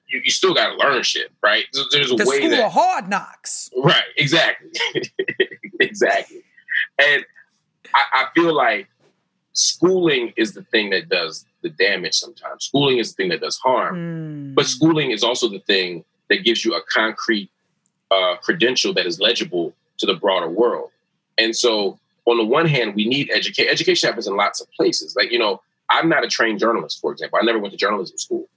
you, you still got to learn shit, right? There's, a The way school that of hard knocks. Right, exactly. exactly. And I, I feel like schooling is the thing that does the damage sometimes. Schooling is the thing that does harm. Mm. But schooling is also the thing that gives you a concrete uh, credential that is legible to the broader world. And so, on the one hand, we need education. Education happens in lots of places. Like you know, I'm not a trained journalist, for example. I never went to journalism school,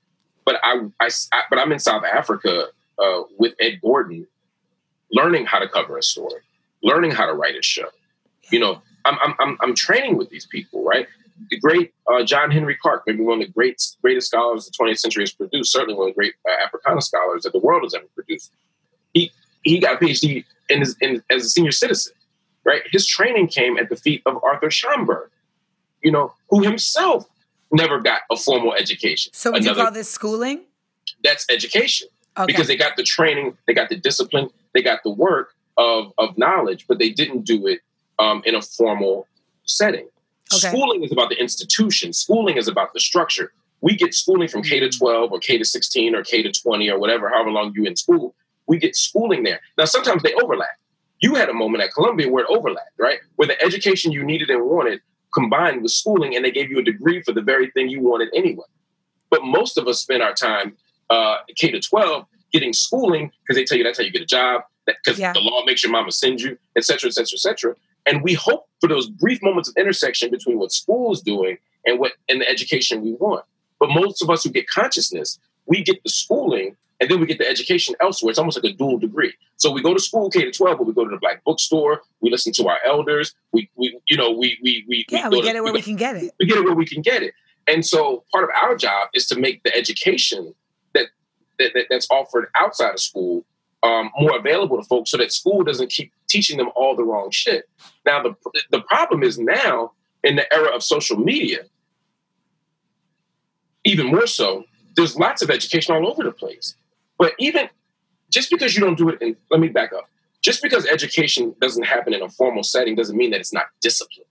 but I, I, I but I'm in South Africa uh, with Ed Gordon, learning how to cover a story, learning how to write a show. You know, I'm I'm I'm, I'm training with these people, right? The great uh, John Henrik Clarke, maybe one of the great greatest scholars the 20th century has produced, certainly one of the great uh, Africana scholars that the world has ever produced. He he got a PhD in his, in, as a senior citizen, right? His training came at the feet of Arthur Schomburg, you know, who himself never got a formal education. So would Another, you call this schooling? That's education. Okay. Because they got the training, they got the discipline, they got the work of, of knowledge, but they didn't do it um, in a formal setting. Okay. Schooling is about the institution. Schooling is about the structure. We get schooling from K to 12 or K to 16 or K to 20 or whatever, however long you in school. We get schooling there. Now, sometimes they overlap. You had a moment at Columbia where it overlapped, right? Where the education you needed and wanted combined with schooling and they gave you a degree for the very thing you wanted anyway. But most of us spend our time uh, K to 12 getting schooling because they tell you that's how you get a job, because yeah. the law makes your mama send you, et cetera, et cetera, et cetera. And we hope for those brief moments of intersection between what school is doing and what and the education we want. But most of us who get consciousness, we get the schooling and then we get the education elsewhere. It's almost like a dual degree. So we go to school K to twelve, but we go to the black bookstore. We listen to our elders. We, we you know, we we we yeah, we, we get to, it where we, we can get it. We get it where we can get it. And so part of our job is to make the education that, that, that that's offered outside of school um, more available to folks, so that school doesn't keep teaching them all the wrong shit. Now the the problem is now in the era of social media, even more so. There's lots of education all over the place but even just because you don't do it in, let me back up. Just because education doesn't happen in a formal setting doesn't mean that it's not discipline.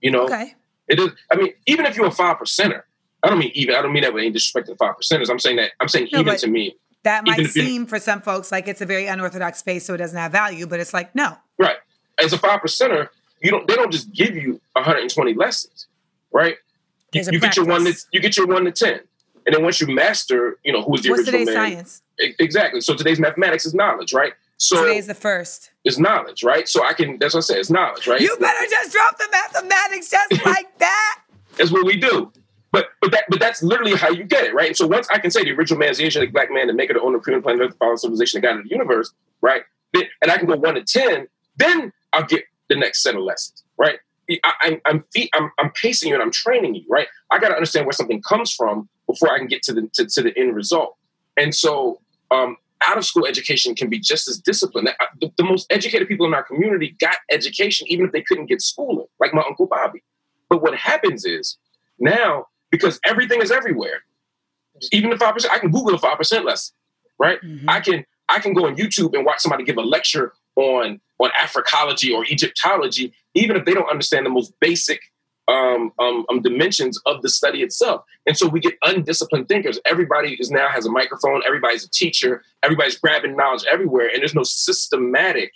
You know? Okay. It is, I mean, even if you're a five percenter, I don't mean even, I don't mean that with any disrespect to the five percenters. I'm saying that, I'm saying no, even to me. That might seem for some folks like it's a very unorthodox space, so it doesn't have value, but it's like, no. Right. As a five percenter, you don't, they don't just give you 120 lessons, right? You, you get your one to, you get your one to 10. And then once you master, you know, who's the What's original today's man. science? Exactly. So today's mathematics is knowledge, right? So today's the first. It's knowledge, right? So I can that's what I say, it's knowledge, right? You better just drop the mathematics just like that. That's what we do. But but that but that's literally how you get it, right? So once I can say the original man is the Asiatic black man, the maker, the owner, premium planet, the follow civilization, the God of the universe, right? Then, and I can go one to ten, then I'll get the next set of lessons, right? I, am I'm, I'm I'm pacing you and I'm training you, right? I got to understand where something comes from before I can get to the to, to the end result. And so, um, out of school education can be just as disciplined. The, the, most educated people in our community got education even if they couldn't get schooling, like my uncle Bobby. But what happens is now because everything is everywhere, even the five percent, I can Google a five percent lesson, right? Mm-hmm. I can I can go on YouTube and watch somebody give a lecture on on Africology or Egyptology, even if they don't understand the most basic um, um, um, dimensions of the study itself. And so we get undisciplined thinkers. Everybody is now has a microphone. Everybody's a teacher. Everybody's grabbing knowledge everywhere, and there's no systematic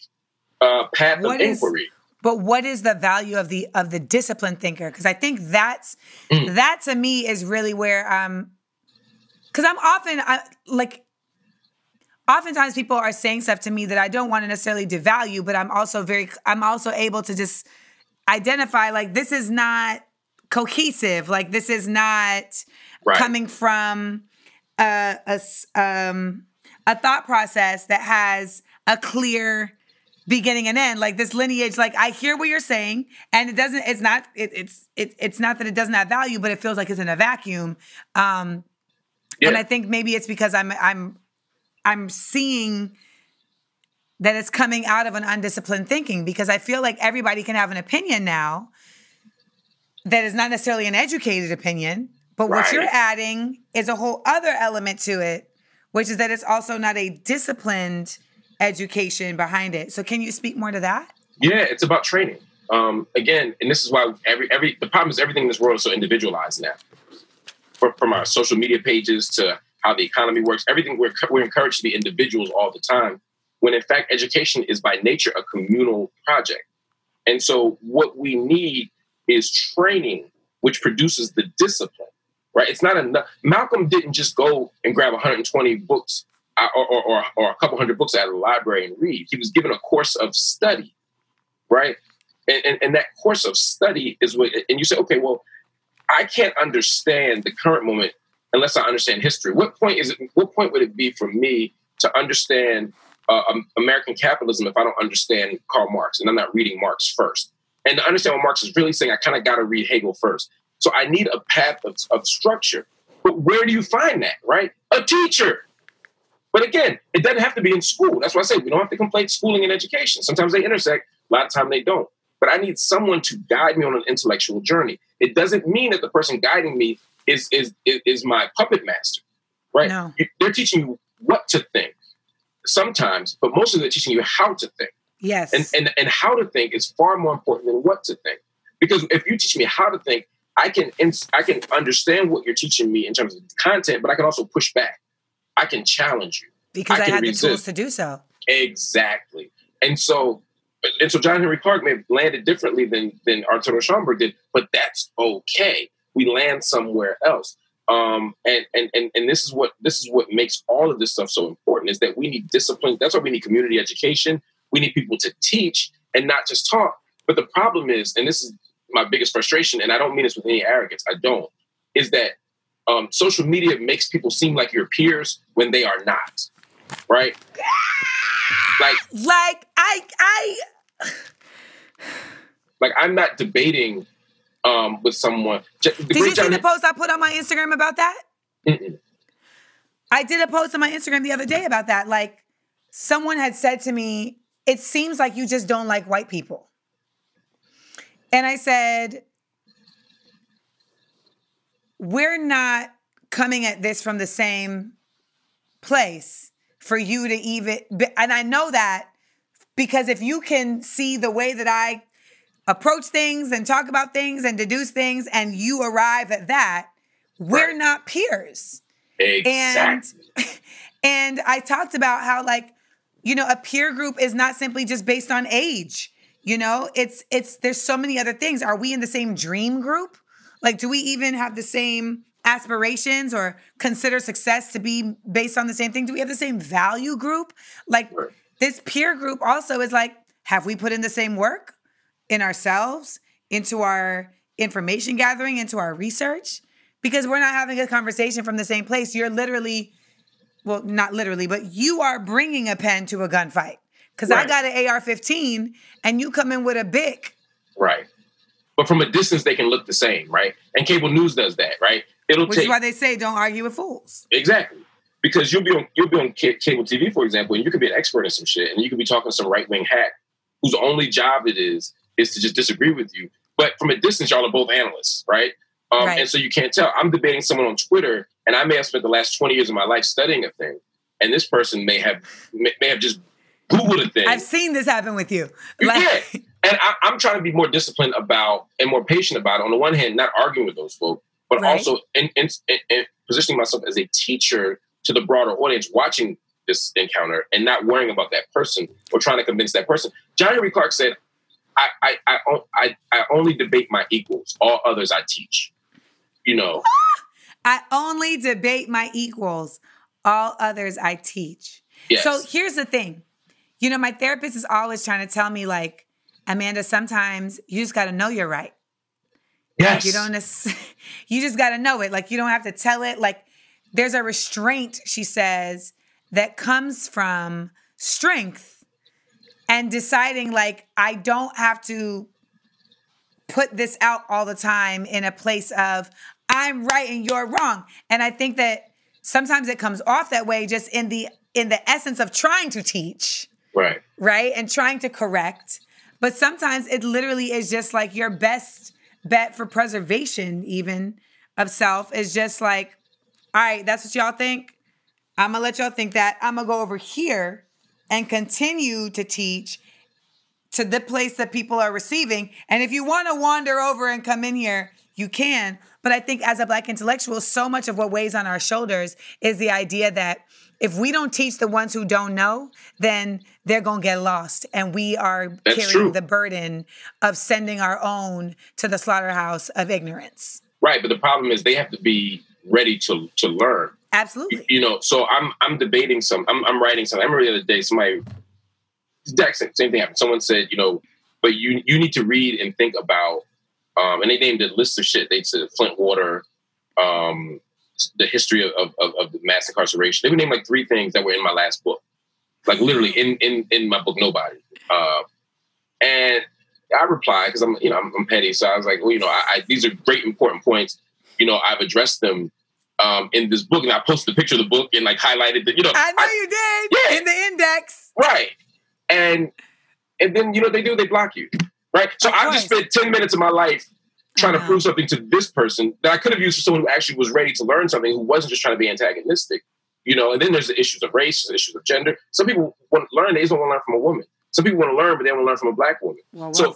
uh, path what of inquiry. Is, but what is the value of the of the disciplined thinker? Because I think that's mm. that to me is really where um because I'm often I, like oftentimes people are saying stuff to me that I don't want to necessarily devalue, but I'm also very I'm also able to just identify like this is not cohesive, like this is not right. coming from a, a um a thought process that has a clear beginning and end like this lineage like i hear what you're saying and it doesn't it's not it, it's it, it's not that it doesn't have value but it feels like it's in a vacuum um yeah. and i think maybe it's because i'm i'm I'm seeing that it's coming out of an undisciplined thinking because I feel like everybody can have an opinion now that is not necessarily an educated opinion, but right. what you're adding is a whole other element to it, which is that it's also not a disciplined education behind it. So can you speak more to that? Yeah, it's about training. Um, again, and this is why every every the problem is everything in this world is so individualized now. For, from our social media pages to how the economy works, everything we're, we're encouraged to be individuals all the time, when in fact, education is by nature a communal project. And so, what we need is training, which produces the discipline, right? It's not enough. Malcolm didn't just go and grab 120 books uh, or, or, or a couple hundred books at a library and read. He was given a course of study, right? And, and, and that course of study is what, and you say, okay, well, I can't understand the current moment unless I understand history. What point is it? What point would it be for me to understand uh, American capitalism if I don't understand Karl Marx and I'm not reading Marx first? And to understand what Marx is really saying, I kind of got to read Hegel first. So I need a path of, of structure. But where do you find that, right? A teacher. But again, it doesn't have to be in school. That's why I say we don't have to conflate schooling and education. Sometimes they intersect, a lot of time they don't. But I need someone to guide me on an intellectual journey. It doesn't mean that the person guiding me is is is, my puppet master, right? No. They're teaching you what to think sometimes, but mostly they're teaching you how to think. Yes. And, and and how to think is far more important than what to think. Because if you teach me how to think, I can I can understand what you're teaching me in terms of content, but I can also push back. I can challenge you because I, I had resist. the tools to do so. Exactly. And so and so John Henrik Clarke may have landed differently than than Arturo Schomburg did, but that's okay. We land somewhere else. Um, and, and and and this is what this is what makes all of this stuff so important is that we need discipline. That's why we need community education. We need people to teach and not just talk. But the problem is, and this is my biggest frustration, and I don't mean this with any arrogance. I don't. Is that um, social media makes people seem like your peers when they are not, right? Like, like I, I, like I'm not debating um, with someone. Did you see the post I put on my Instagram about that? Mm-mm. I did a post on my Instagram the other day about that. Like, someone had said to me, "It seems like you just don't like white people," and I said, "We're not coming at this from the same place for you to even." And I know that because if you can see the way that I approach things and talk about things and deduce things, and you arrive at that, we're right. not peers. Exactly. And, and I talked about how, like, you know, a peer group is not simply just based on age. You know, it's it's there's so many other things. Are we in the same dream group? Like, do we even have the same aspirations or consider success to be based on the same thing? Do we have the same value group? Like, right this peer group also is like, have we put in the same work in ourselves, into our information gathering, into our research? Because we're not having a conversation from the same place. You're literally, well, not literally, but you are bringing a pen to a gunfight. Because right. I got an AR 15 and you come in with a BIC. Right. But from a distance, they can look the same, right? And cable news does that, right? It'll Which take, is why they say don't argue with fools. Exactly because you'll be on you'll be on cable TV, for example, and you could be an expert in some shit, and you could be talking to some right wing hack whose only job it is is to just disagree with you. But from a distance, y'all are both analysts, right? Um, right. And so you can't tell. I'm debating someone on Twitter, and I may have spent the last 20 years of my life studying a thing, and this person may have may, may have just googled a thing. I've seen this happen with you. Like- yeah, and I, am trying to be more disciplined about and more patient about. It. On the one hand, not arguing with those folks, but right. also in, in, in, positioning myself as a teacher to the broader audience watching this encounter and not worrying about that person or trying to convince that person. John Henrik Clarke said, I, I, I, I, I only debate my equals. All others I teach. You know. I only debate my equals. All others I teach. Yes. So here's the thing. You know, my therapist is always trying to tell me, like, Amanda, sometimes you just got to know you're right. Yes. Like you don't, you just got to know it. Like you don't have to tell it. Like there's a restraint, she says, that comes from strength and deciding, like, I don't have to put this out all the time in a place of, I'm right and you're wrong. And I think that sometimes it comes off that way just in the in the essence of trying to teach. Right. Right? And trying to correct. But sometimes it literally is just like your best bet for preservation, even of self, is just like, all right, that's what y'all think. I'm gonna let y'all think that. I'm gonna go over here and continue to teach to the place that people are receiving. And if you want to wander over and come in here, you can. But I think as a black intellectual, so much of what weighs on our shoulders is the idea that if we don't teach the ones who don't know, then they're going to get lost. And we are That's carrying true. the burden of sending our own to the slaughterhouse of ignorance. Right. But the problem is they have to be ready to to learn. Absolutely. You know, so I'm I'm debating some. I'm I'm writing something. I remember the other day somebody exact same, same thing happened. Someone said, you know, but you you need to read and think about. Um, and they named a list of shit. They said Flint water, um, the history of, of, of mass incarceration. They would name like three things that were in my last book, like literally in in in my book. Nobody. Uh, and I replied because I'm you know I'm, I'm, petty, so I was like, well, you know, I, I, these are great important points. You know, I've addressed them um, in this book, and I posted a picture of the book and like highlighted the you know. I know I, you did. Yeah. In the index. Right. And and then you know they do they block you, right? So I just spent ten minutes of my life trying uh-huh. to prove something to this person that I could have used for someone who actually was ready to learn something, who wasn't just trying to be antagonistic, you know. And then there's the issues of race, the issues of gender. Some people want to learn; they just don't want to learn from a woman. Some people want to learn, but they want to learn from a black woman. Well, so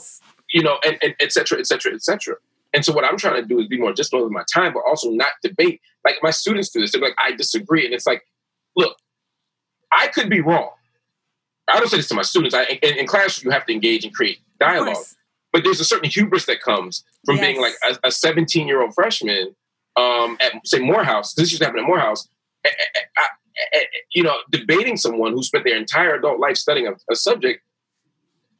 you know, and, and et cetera, et cetera, et cetera. And so what I'm trying to do is be more disciplined with my time, but also not debate. Like my students do this. They're like, I disagree. And it's like, look, I could be wrong. I don't say this to my students. I, in, in class, you have to engage and create dialogue. But there's a certain hubris that comes from yes. being like a 17 year old freshman um, at, say, Morehouse. This used to happen at Morehouse. I, I, you know, debating someone who spent their entire adult life studying a, a subject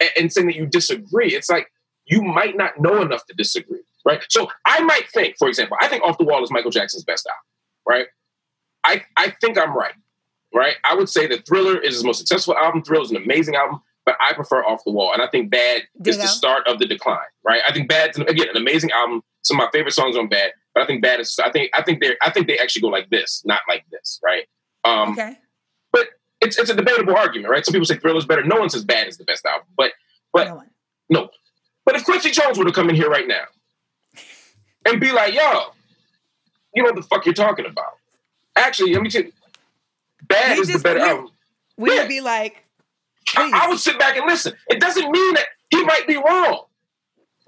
and, and saying that you disagree. It's like you might not know enough to disagree, right? So I might think, for example, I think Off the Wall is Michael Jackson's best album, right? I, I think I'm right right? I would say that Thriller is his most successful album. Thriller is an amazing album, but I prefer Off the Wall. And I think Bad Ditto. is the start of the decline, right? I think Bad, again, an amazing album. Some of my favorite songs on Bad, but I think Bad is. I think I think they I think they actually go like this, not like this, right? Um, okay. But it's it's a debatable argument, right? Some people say Thriller's better. No one says Bad is the best album, but but no, no. But if Quincy Jones were to come in here right now and be like, "Yo, you know what the fuck you're talking about?" Actually, let me tell you, Bad we is just, the better we, album. We yeah. would be like, I, I, would sit back and listen. It doesn't mean that he might be wrong,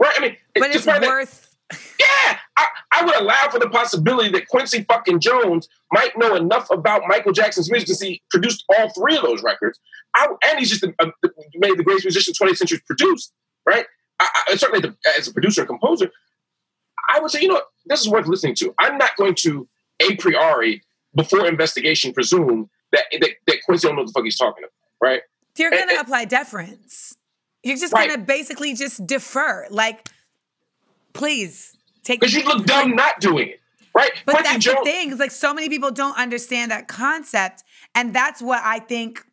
right? I mean, but it's, it's worth. That, yeah, I, I, would allow for the possibility that Quincy fucking Jones might know enough about Michael Jackson's music because he produced all three of those records. I, and he's just a, uh, made the greatest musician 20th century produced, right? I, certainly the, as a producer and composer, I would say, you know, this is worth listening to. I'm not going to a priori before investigation presume that that, that Quincy don't know what the fuck he's talking about, right? You're going to apply deference. You're just right. going to basically just defer. Like, please take. Because you look dumb not doing it, right? But Quincy that's Jones- the thing. It's like so many people don't understand that concept, and that's what I think.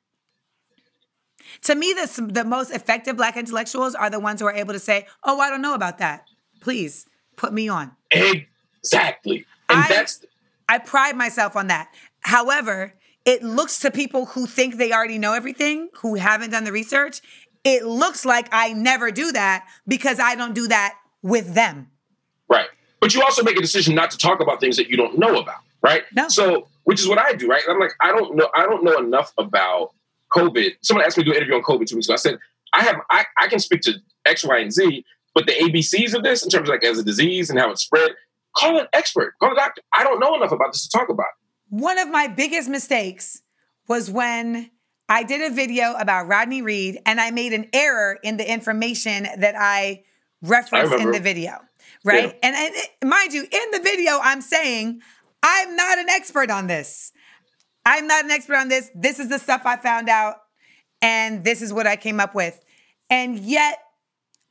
To me, the the most effective Black intellectuals are the ones who are able to say, "Oh, I don't know about that. Please put me on." Exactly, and I, that's I pride myself on that. However, it looks to people who think they already know everything, who haven't done the research, it looks like I never do that because I don't do that with them. Right. But you also make a decision not to talk about things that you don't know about, right? No. So, which is what I do, right? I'm like, I don't know, I don't know enough about COVID. Someone asked me to do an interview on COVID two weeks ago. I said, I have, I, I can speak to X, Y, and Z, but the ABCs of this, in terms of like as a disease and how it spread, Call an expert. Call a doctor. I don't know enough about this to talk about. One of my biggest mistakes was when I did a video about Rodney Reed and I made an error in the information that I referenced I in the video. Right. Yeah. And, and mind you, in the video, I'm saying I'm not an expert on this. I'm not an expert on this. This is the stuff I found out, and this is what I came up with. And yet,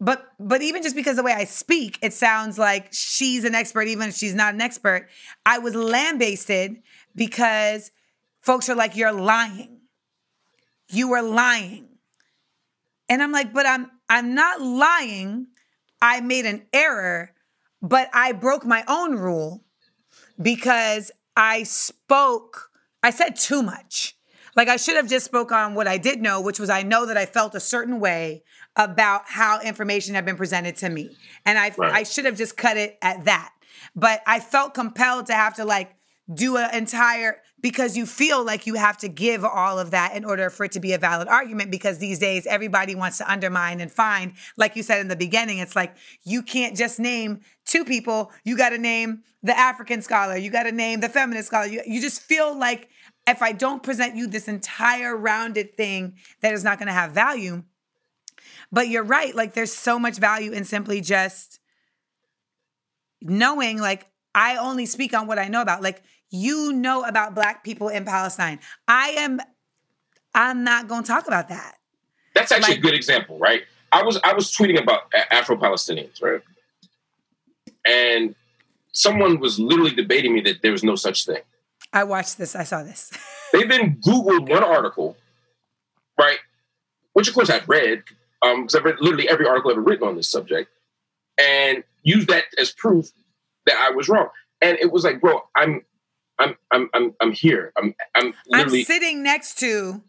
but but even just because the way I speak, it sounds like she's an expert, even if she's not an expert. I was lambasted because folks are like, "You're lying. You are lying," and I'm like, "But I'm I'm not lying. I made an error, but I broke my own rule because I spoke. I said too much." Like I should have just spoke on what I did know, which was I know that I felt a certain way about how information had been presented to me. And I right. I should have just cut it at that. But I felt compelled to have to like do an entire because you feel like you have to give all of that in order for it to be a valid argument because these days everybody wants to undermine and find like you said in the beginning it's like you can't just name two people you got to name the african scholar you got to name the feminist scholar you, you just feel like if i don't present you this entire rounded thing that is not going to have value but you're right. Like there's so much value in simply just knowing, like, I only speak on what I know about. Like you know about black people in Palestine. I am I'm not going to talk about that. That's actually Like- a good example, right? I was I was tweeting about Afro Palestinians, right? And someone was literally debating me that there was no such thing. I watched this. I saw this. They then Googled one article, right? Which of course I've read, um, because I've read literally every article ever written on this subject, and used that as proof that I was wrong. And it was like, bro, I'm I'm I'm I'm I'm here. I'm I'm literally I'm sitting next to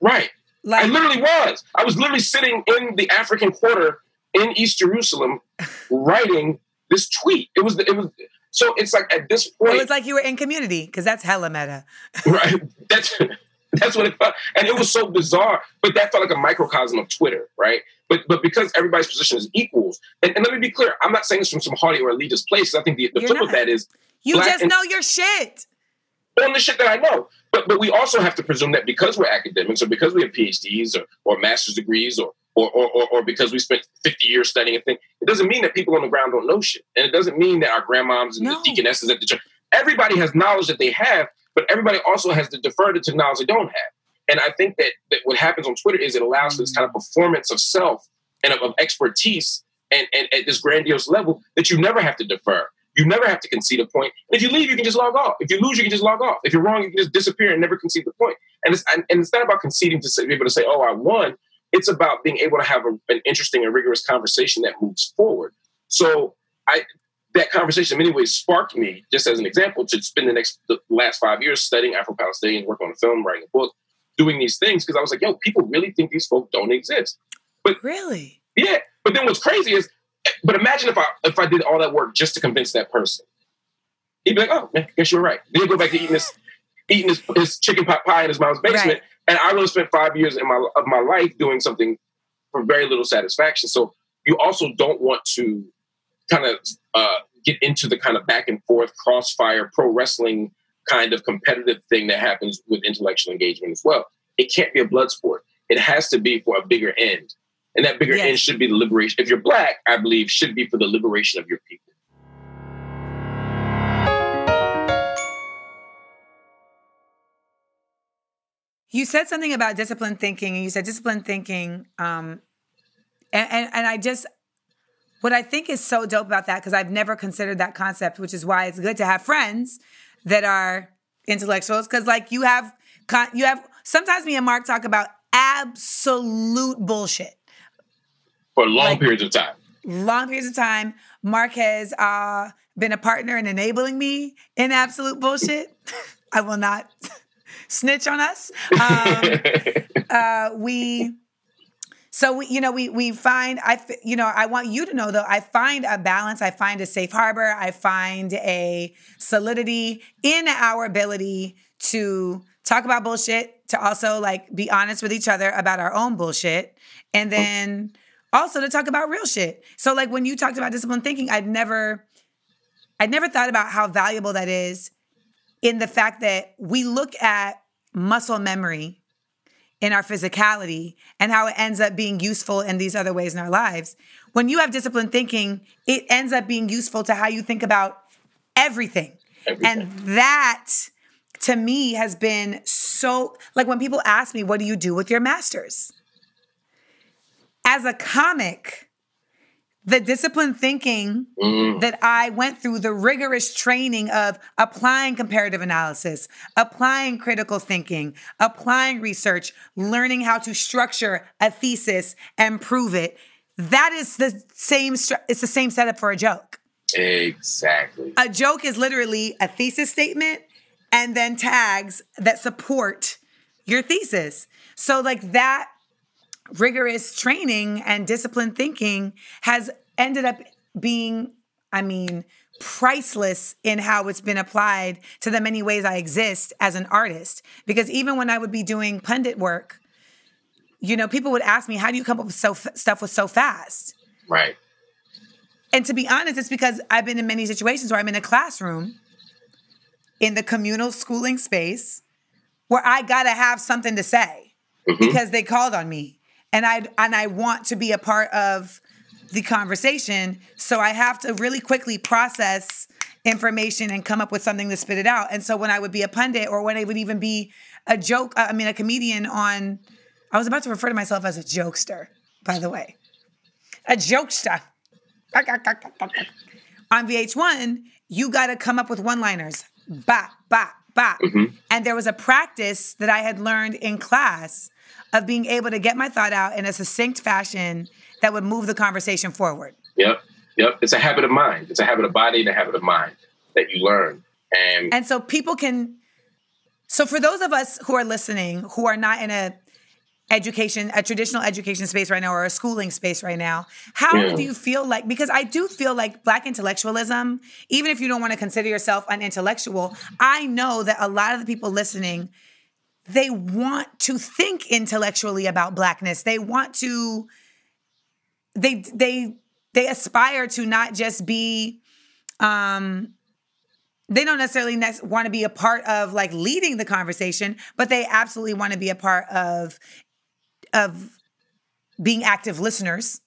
right. I literally was. I was literally sitting in the African Quarter in East Jerusalem, writing this tweet. It was. It was. So it's like at this point, it was like you were in community because that's hella meta. right? That's that's what it felt, and it was so bizarre. But that felt like a microcosm of Twitter, right? But but because everybody's position is equals, and, and let me be clear, I'm not saying this from some haughty or elitist place. I think the, the flip of that is You just and- know your shit. on the shit that I know. But but we also have to presume that because we're academics or because we have PhDs or, or master's degrees or or, or or or because we spent 50 years studying a thing, it doesn't mean that people on the ground don't know shit. And it doesn't mean that our grandmoms and No. the deaconesses at the church, everybody has knowledge that they have, but everybody also has to defer to knowledge they don't have. And I think that, that what happens on Twitter is it allows for this kind of mm-hmm. performance of self and of, of expertise and, and at this grandiose level that you never have to defer. You never have to concede a point. And if you leave, you can just log off. If you lose, you can just log off. If you're wrong, you can just disappear and never concede the point. And it's and, and it's not about conceding to say, be able to say, "Oh, I won." It's about being able to have a, an interesting and rigorous conversation that moves forward. So I that conversation in many ways sparked me, just as an example, to spend the next the last five years studying Afro-Palestinian, working on a film, writing a book, doing these things because I was like, "Yo, people really think these folk don't exist." But really? Yeah, but then what's crazy is, but imagine if I if I did all that work just to convince that person. He'd be like, "Oh, man, guess you're right." Then he'd go back to eating this eating his, his chicken pot pie in his mom's basement, Right. and I really spent five years in my of my life doing something for very little satisfaction. So you also don't want to kind of uh, get into the kind of back and forth crossfire pro wrestling kind of competitive thing that happens with intellectual engagement as well. It can't be a blood sport. It has to be for a bigger end. And that bigger Yes. end should be the liberation. If you're black, I believe, should be for the liberation of your people. You said something about disciplined thinking, and you said disciplined thinking. Um, and, and, and I just, what I think is so dope about that, because I've never considered that concept, which is why it's good to have friends that are intellectuals, because like you have, you have, sometimes me and Marc talk about absolute bullshit. For long Like- periods of time. long periods of time. Marc has uh, been a partner in enabling me in absolute bullshit. I will not snitch on us. Um, uh, we, so we, you know, we we find I, you know, I want you to know though. I find a balance. I find a safe harbor. I find a solidity in our ability to talk about bullshit. To also like be honest with each other about our own bullshit, and oh. then also to talk about real shit. So like when you talked about disciplined thinking, I'd never I'd never thought about how valuable that is in the fact that we look at muscle memory in our physicality and how it ends up being useful in these other ways in our lives. When you have disciplined thinking, it ends up being useful to how you think about everything. Everything. And that to me has been so like when people ask me, what do you do with your masters? As a comic, the disciplined thinking Mm. that I went through, the rigorous training of applying comparative analysis, applying critical thinking, applying research, learning how to structure a thesis and prove it. That is the same. It's the same setup for a joke. Exactly. A joke is literally a thesis statement and then tags that support your thesis. So, like that rigorous training and disciplined thinking has ended up being, I mean, priceless in how it's been applied to the many ways I exist as an artist. Because even when I would be doing pundit work, you know, people would ask me, "How do you come up with so stuff with so fast?" Right. And to be honest, it's because I've been in many situations where I'm in a classroom in the communal schooling space where I gotta have something to say mm-hmm. because they called on me. And I and I want to be a part of the conversation. So I have to really quickly process information and come up with something to spit it out. And so when I would be a pundit or when I would even be a joke, I mean, a comedian on, I was about to refer to myself as a jokester, by the way, a jokester. On VH1, you got to come up with one liners. Ba, ba, ba. Mm-hmm. And there was a practice that I had learned in class of being able to get my thought out in a succinct fashion that would move the conversation forward. Yep. Yep. It's a habit of mind. It's a habit of body and a habit of mind that you learn. And, And so people can so for those of us who are listening who are not in a education a traditional education space right now or a schooling space right now how Yeah. do you feel like because i do feel like black intellectualism even if you don't want to consider yourself an intellectual i know that a lot of the people listening they want to think intellectually about blackness. They want to they they they aspire to not just be um they don't necessarily ne- want to be a part of like leading the conversation but they absolutely want to be a part of of being active listeners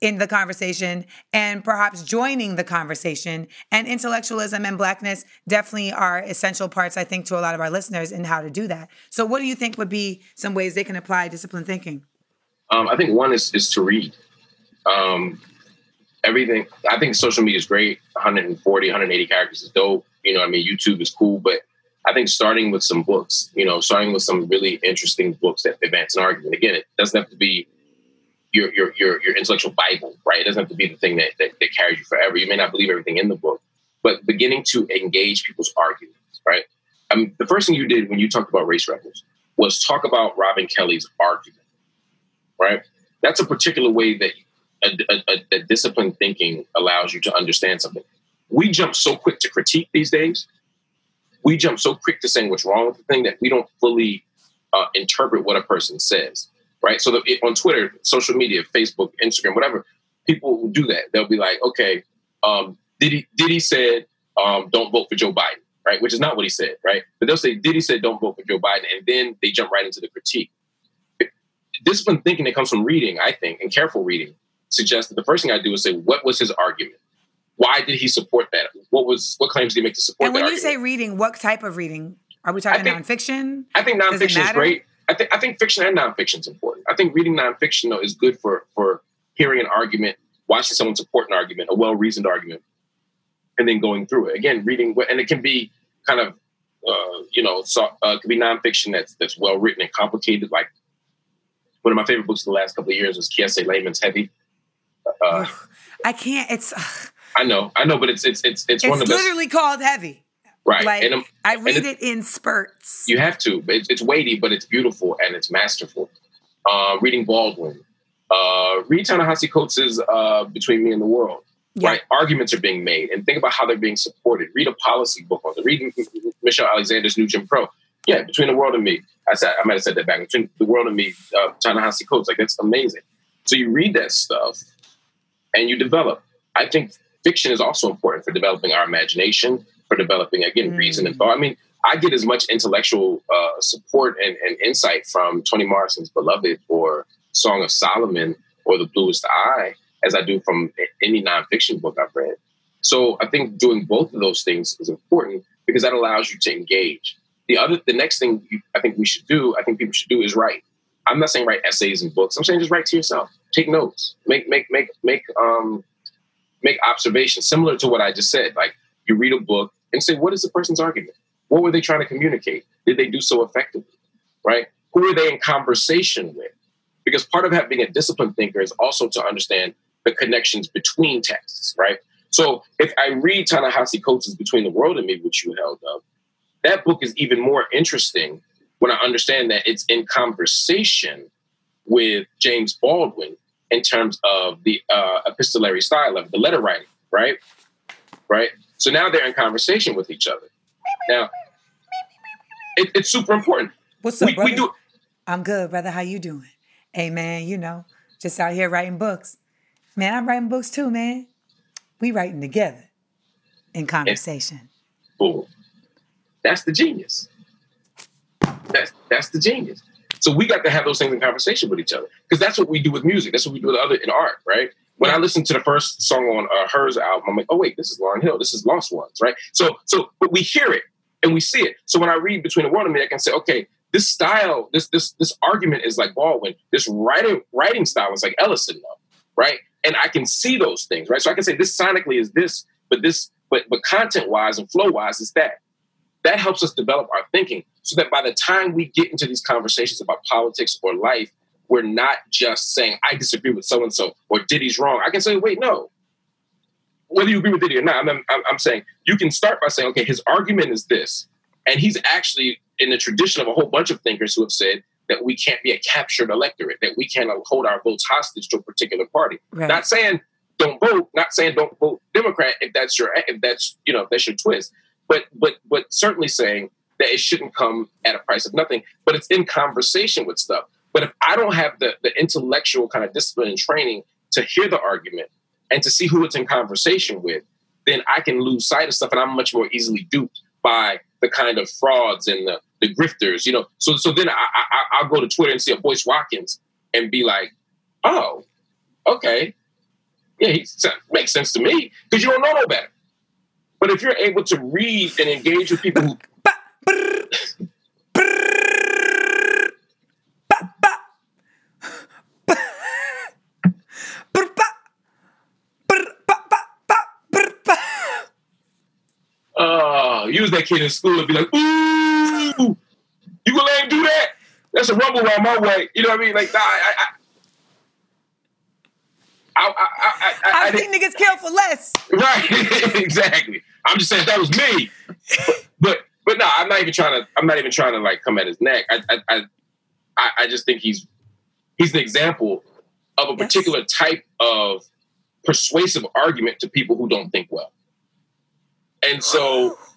in the conversation and perhaps joining the conversation and intellectualism and blackness definitely are essential parts i think to a lot of our listeners in how to do that so what do you think would be some ways they can apply disciplined thinking Um, I think one is is to read. Um, everything. I think social media is great. 140, 180 characters is dope. You know, I mean, YouTube is cool, but I think starting with some books. You know, starting with some really interesting books that advance an argument. Again, it doesn't have to be your your your your intellectual Bible, right? It doesn't have to be the thing that, that that carries you forever. You may not believe everything in the book, but beginning to engage people's arguments, right? I mean, the first thing you did when you talked about race rebels was talk about Robin Kelley's argument right? That's a particular way that a, a, a disciplined thinking allows you to understand something. We jump so quick to critique these days. We jump so quick to saying what's wrong with the thing that we don't fully uh, interpret what a person says, right? So it, on Twitter, social media, Facebook, Instagram, whatever, people will do that. They'll be like, okay, um, did he did he said um, don't vote for Joe Biden, right? Which is not what he said, right? But they'll say did he said don't vote for Joe Biden, and then they jump right into the critique disciplined thinking that comes from reading, I think, and careful reading suggests that the first thing I do is say, what was his argument? Why did he support that? What was what claims did he make to support and when you argument? say reading what type of reading are we talking think- nonfiction I think nonfiction is great. I think I think fiction and nonfiction is important. I think reading nonfiction though is good for for hearing an argument, watching someone support an argument, a well reasoned argument, and then going through it again. Reading what- and it can be kind of uh, you know so uh, it could be nonfiction that's that's well written and complicated. Like one of my favorite books of the last couple of years was Kiese Laymon's Heavy. Uh, i can't it's I know, I know, but it's it's it's it's, one of the best, literally called heavy right? like and um, i read it- it in spurts You have to. It's, it's weighty, but it's beautiful and it's masterful. Uh, reading Baldwin. Uh, read Ta-Nehisi Coates' uh, Between Me and the World. Yeah. Right? Arguments are being made and think about how they're being supported. Read a policy book on it. Read Michelle Alexander's New Jim Crow. Yeah, Between the World and Me. I said I might have said that back. Between the World and Me, uh, Ta-Nehisi Coates. Like that's amazing. So you read that stuff and you develop. I think fiction is also important for developing our imagination, for developing again reason and thought. I mean, I get as much intellectual uh, support and, and insight from Toni Morrison's Beloved or Song of Solomon or The Bluest Eye as I do from any nonfiction book I've read. So I think doing both of those things is important because that allows you to engage. The other, the next thing you, I think we should do, I think people should do is write. I'm not saying write essays and books. I'm saying just write to yourself. Take notes. Make make make make um make observations similar to what I just said. Like you read a book and say, what is the person's argument? What were they trying to communicate? Did they do so effectively? Right? Who are they in conversation with? Because part of having a disciplined thinker is also to understand the connections between texts, right? So if I read Ta-Nehisi Coates' Between the World and Me, which you held up, that book is even more interesting when I understand that it's in conversation with James Baldwin in terms of the uh, epistolary style of the letter writing, right? Right. So now they're in conversation with each other. Now, it, it's super important. what's up We, brother? we do. i'm good brother how you doing hey man you know just out here writing books man i'm writing books too man we writing together in conversation Boom. That's the genius. That's that's the genius. So we got to have those things in conversation with each other because that's what we do with music. That's what we do with other in art, right? When I listened to the first song on uh, hers album, I'm like, oh wait, this is Lauryn Hill. This is Lost Ones, right? So, so, but we hear it and we see it. So when I read Between the World and Me, I can say, okay, this style, this this this argument is like Baldwin. This writing writing style is like Ellison, though, right? And I can see those things, right? So I can say this sonically is this, but this, but but content wise and flow wise is that. That helps us develop our thinking, so that by the time we get into these conversations about politics or life, we're not just saying I disagree with so and so or Diddy's wrong. I can say, wait, no. Whether you agree with Diddy or not, I'm, I'm, I'm saying you can start by saying, okay, his argument is this, and he's actually in the tradition of a whole bunch of thinkers who have said that we can't be a captured electorate, that we can't hold our votes hostage to a particular party. Right. Not saying don't vote, not saying don't vote Democrat if that's your if that's you know if that's your twist, but but but certainly saying that it shouldn't come at a price of nothing. But it's in conversation with stuff. But if I don't have the the intellectual kind of discipline and training to hear the argument and to see who it's in conversation with, then I can lose sight of stuff, and I'm much more easily duped by the kind of frauds and the, the grifters, you know. So so then I, I I'll go to Twitter and see a Boyce Watkins and be like, oh, okay, yeah, he makes sense to me because you don't know no better. But if you're able to read and engage with people who uh, use that kid in school and be like, ooh, you gonna let him do that? That's a rumble around my way. You know what I mean? Like, nah, I, I, I, I, I, I, I've seen niggas kill for less. Right, exactly. I'm just saying that was me, but, but but no, I'm not even trying to. I'm not even trying to like come at his neck. I I I, I just think he's he's an example of a Yes. particular type of persuasive argument to people who don't think well. And so,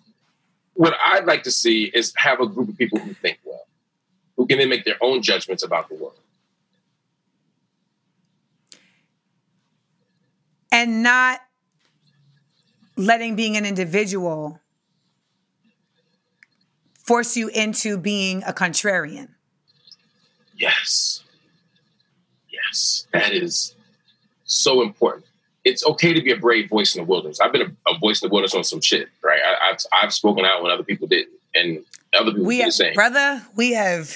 what I'd like to see is have a group of people who think well, who can then make their own judgments about the world. and not letting being an individual force you into being a contrarian. Yes. Yes. That is so important. It's okay to be a brave voice in the wilderness. I've been a, a voice in the wilderness on some shit, right? I, I've, I've spoken out when other people didn't, and other people We do the have, same. brother, we have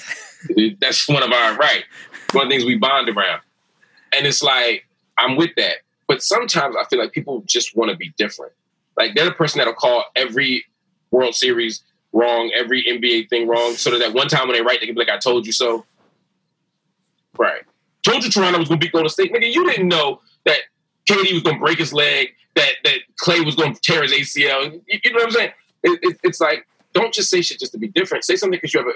That's one of our, right. One of the things we bond around. And it's like, I'm with that. But sometimes I feel like people just want to be different. Like they're the person that'll call every World Series wrong, every NBA thing wrong, so that that one time when they write, they can be like, I told you so. Right. Told you Toronto was going to beat Golden State. Nigga, you didn't know that KD was going to break his leg, that that Clay was going to tear his ACL. You, you know what I'm saying? It, it, it's like, don't just say shit just to be different. Say something because you have a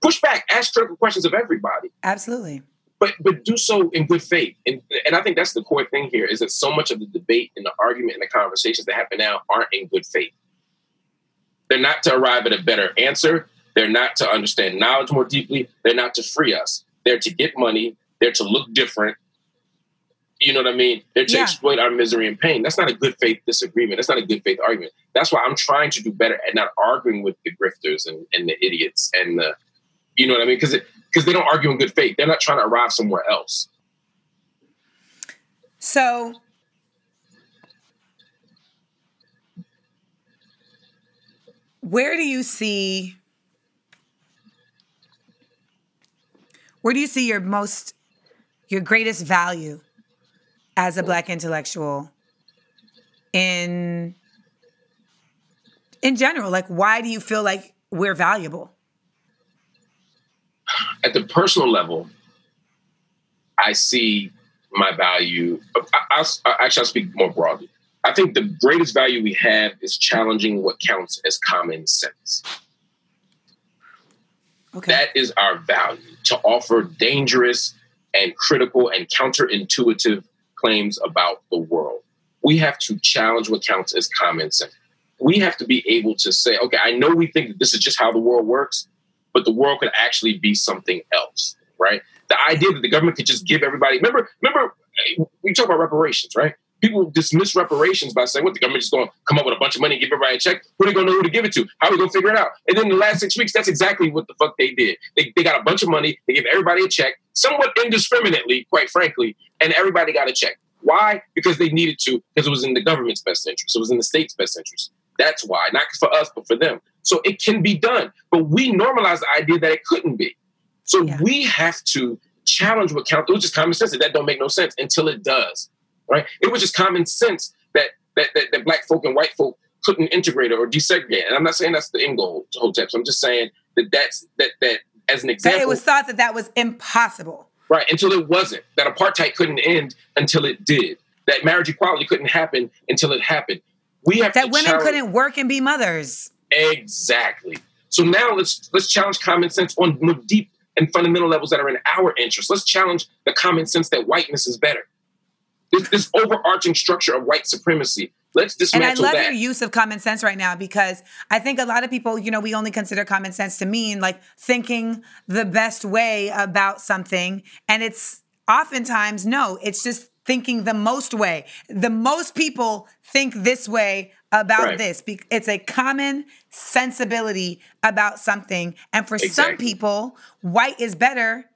push back, ask critical questions of everybody absolutely. but but do so in good faith. And and I think that's the core thing here is that so much of the debate and the argument and the conversations that happen now aren't in good faith. They're not to arrive at a better answer. They're not to understand knowledge more deeply. They're not to free us. They're to get money. They're to look different. You know what I mean? They're to Yeah. exploit our misery and pain. That's not a good faith disagreement. That's not a good faith argument. That's why I'm trying to do better at not arguing with the grifters and, and the idiots and the, you know what I mean? Because because they don't argue in good faith. They're not trying to arrive somewhere else. So where do you see where do you see your most your greatest value as a black intellectual in in general like why do you feel like we're valuable at the personal level, I see my value. I, I, actually, I'll speak more broadly. I think the greatest value we have is challenging what counts as common sense. okay That is our value to offer dangerous and critical and counterintuitive claims about the world. We have to challenge what counts as common sense. We have to be able to say, okay, I know we think that this is just how the world works, but the world could actually be something else, right? The idea that the government could just give everybody, remember, remember, we talk about reparations, right? People dismiss reparations by saying, what, the government just going to come up with a bunch of money and give everybody a check? Who are they going to know who to give it to? How are we going to figure it out? And then in the last six weeks, that's exactly what the fuck they did. They, they got a bunch of money, they give everybody a check, somewhat indiscriminately, quite frankly, and everybody got a check. Why? Because they needed to, because it was in the government's best interest. It was in the state's best interest. That's why, not for us, but for them. So it can be done. But we normalize the idea that it couldn't be. So Yeah. we have to challenge what counts. It was just common sense that that don't make no sense until it does. Right? It was just common sense that that, that, that black folk and white folk couldn't integrate or desegregate. And I'm not saying that's the end goal to Hotep. I'm just saying that that's that that as an That example. it was thought that that was impossible. Right, until it wasn't. That apartheid couldn't end until it did. That marriage equality couldn't happen until it happened. We have That women challenge- couldn't work and be mothers. exactly. So now let's let's challenge common sense on more deep and fundamental levels that are in our interest. Let's challenge the common sense that whiteness is better. This, this overarching structure of white supremacy. Let's dismantle that. And I love that. your use of common sense right now because I think a lot of people, you know, we only consider common sense to mean like thinking the best way about something. And it's oftentimes, no, it's just thinking the most way. The most people think this way about Right. this. It's a common sensibility about something. And for some people, white is better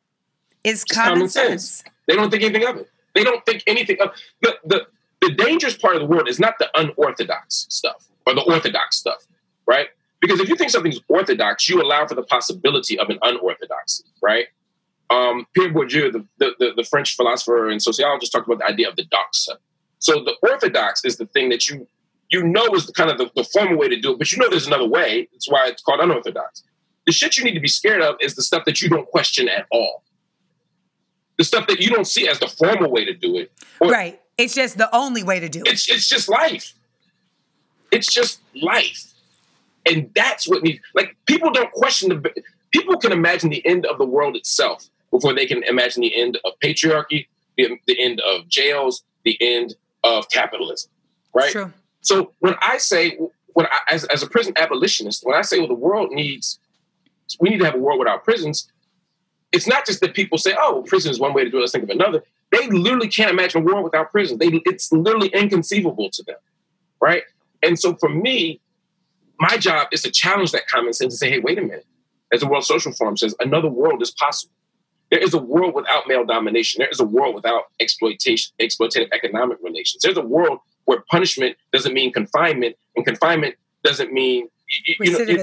is It's common, sense. They don't think anything of it. They don't think anything of the, the the dangerous part of the world is not the unorthodox stuff or the orthodox stuff, right? Because if you think something's orthodox, you allow for the possibility of an unorthodoxy, right? Um, Pierre Bourdieu, the, the, the, French philosopher and sociologist, talked about the idea of the doxa. So the orthodox is the thing that you you know is the kind of the, the formal way to do it, but you know there's another way. That's why it's called unorthodox. The shit you need to be scared of is the stuff that you don't question at all the stuff that you don't see as the formal way to do it. Or Right. It's just the only way to do it. It's it's just life. It's just life, and that's what needs. Like people don't question the. People can imagine the end of the world itself before they can imagine the end of patriarchy, the, the end of jails, the end of capitalism. Right. True. So when I say, when I, as, as a prison abolitionist, when I say, well, the world needs, we need to have a world without prisons, it's not just that people say, oh, well, prison is one way to do it, let's think of another. They literally can't imagine a world without prison. They, it's literally inconceivable to them, right? And so for me, my job is to challenge that common sense and say, hey, wait a minute. As the World Social Forum says, another world is possible. There is a world without male domination. There is a world without exploitation, exploitative economic relations. There's a world where punishment doesn't mean confinement, and confinement doesn't mean you- you know, it-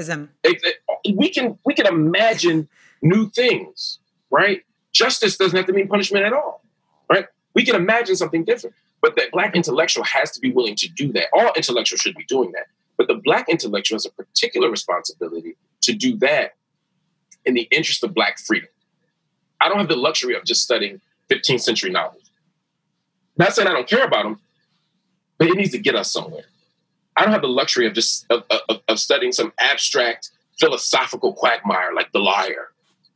it- it- we can we can imagine new things, right? Justice doesn't have to mean punishment at all, right? We can imagine something different, but that black intellectual has to be willing to do that. All intellectuals should be doing that, but the black intellectual has a particular responsibility to do that in the interest of black freedom. I don't have the luxury of just studying 15th century novels. Not saying I don't care about them, but it needs to get us somewhere. I don't have the luxury of just of, of, of studying some abstract philosophical quagmire like The Liar,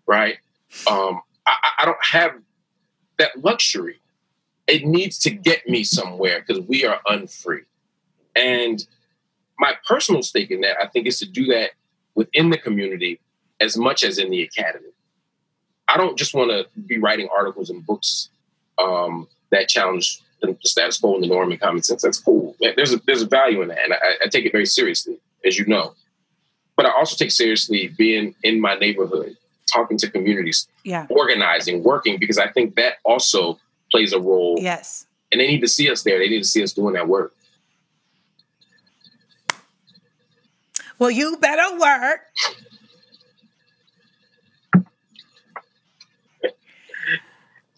right? Um, I, I- don't have that luxury. It needs to get me somewhere because we are unfree. And my personal stake in that, I think, is to do that within the community as much as in the academy. I don't just want to be writing articles and books um, that challenge the, the status quo and the norm and common sense. That's cool. There's a there's a value in that, and I, I take it very seriously, as you know. But I also take seriously being in my neighborhood, talking to communities, Yeah. organizing, working, because I think that also plays a role. Yes. And they need to see us there. They need to see us doing that work. Well, you better work.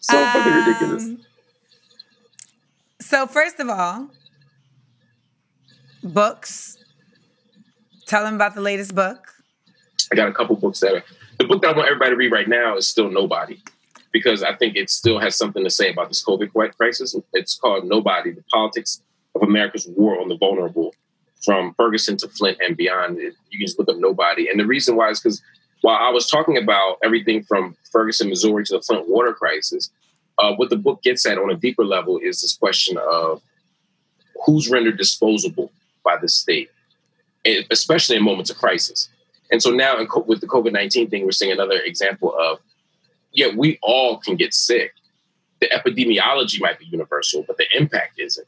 So fucking ridiculous. Um, So, first of all, books. Tell them about the latest book. I got a couple books that are the book that I want everybody to read right now is still Nobody because I think it still has something to say about this COVID crisis. It's called Nobody: The Politics of America's War on the Vulnerable, from Ferguson to Flint and beyond. You can just look up Nobody, and the reason why is because while I was talking about everything from Ferguson, Missouri to the Flint water crisis, uh, what the book gets at on a deeper level is this question of who's rendered disposable by the state, especially in moments of crisis. And so now, in, co- with the COVID nineteen thing, we're seeing another example of, yeah, we all can get sick. The epidemiology might be universal, but the impact isn't.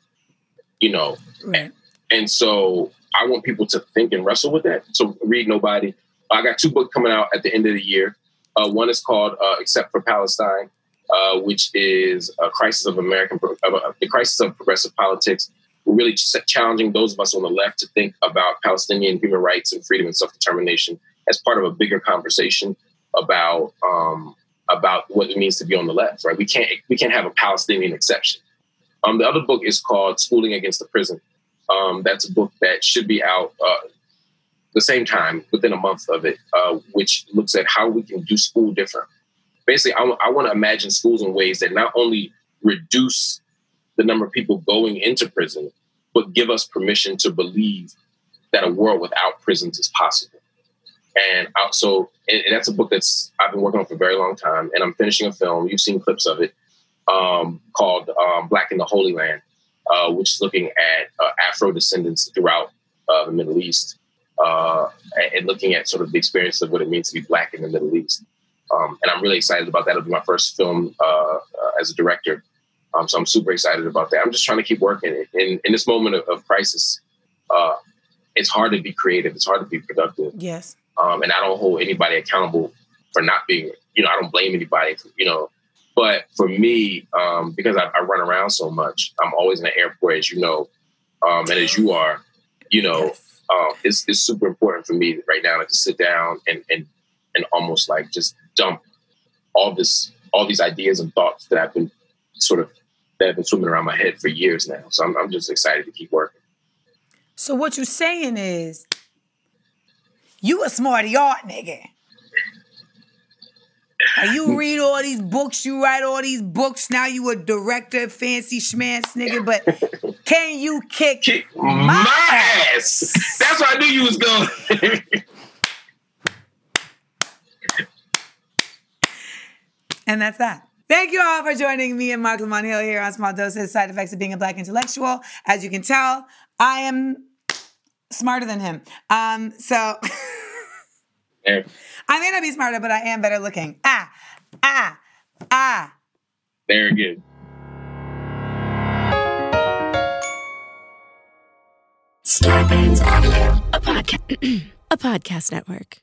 You know, Right. and so I want people to think and wrestle with that. So read Nobody. I got two books coming out at the end of the year. Uh, one is called uh, Except for Palestine, uh, which is a crisis of American, uh, the crisis of progressive politics. Really challenging those of us on the left to think about Palestinian human rights and freedom and self determination as part of a bigger conversation about um, about what it means to be on the left. Right? We can't we can't have a Palestinian exception. Um, the other book is called Schooling Against the Prison. Um, that's a book that should be out uh, the same time within a month of it, uh, which looks at how we can do school different. Basically, I, w- I want to imagine schools in ways that not only reduce the number of people going into prison, but give us permission to believe that a world without prisons is possible. And uh, so, and, and that's a book that's I've been working on for a very long time, and I'm finishing a film. You've seen clips of it um, called um, Black in the Holy Land, uh, which is looking at uh, Afro descendants throughout uh, the Middle East uh, and looking at sort of the experience of what it means to be Black in the Middle East. Um, and I'm really excited about that. It'll be my first film uh, as a director. Um, so I'm super excited about that. I'm just trying to keep working. In, in this moment of, of crisis, it's hard to be creative. It's hard to be productive. Yes. Um, and I don't hold anybody accountable for not being, you know, I don't blame anybody, for, you know, but for me, um, because I, I, run around so much, I'm always in the airport, as you know, um, and as you are, you know, yes. uh, it's, it's super important for me right now to sit down and and and almost like just dump all this, all these ideas and thoughts that I've been sort of that have been swimming around my head for years now. So I'm, I'm just excited to keep working. So what you're saying is, you a smarty art nigga you hmm. read all these books, you write all these books. Now you a director, fancy schmancy nigga, but can you kick, kick my, my ass? ass? That's why I knew you was going. and that's that. Thank you all for joining me and Marc Lamont Hill here on Small Doses Side Effects of Being a Black Intellectual. As you can tell, I am smarter than him. Um, so. I may not be smarter, but I am better looking. Ah, ah, ah. Very good. Starburns Audio, a podcast, a podcast network.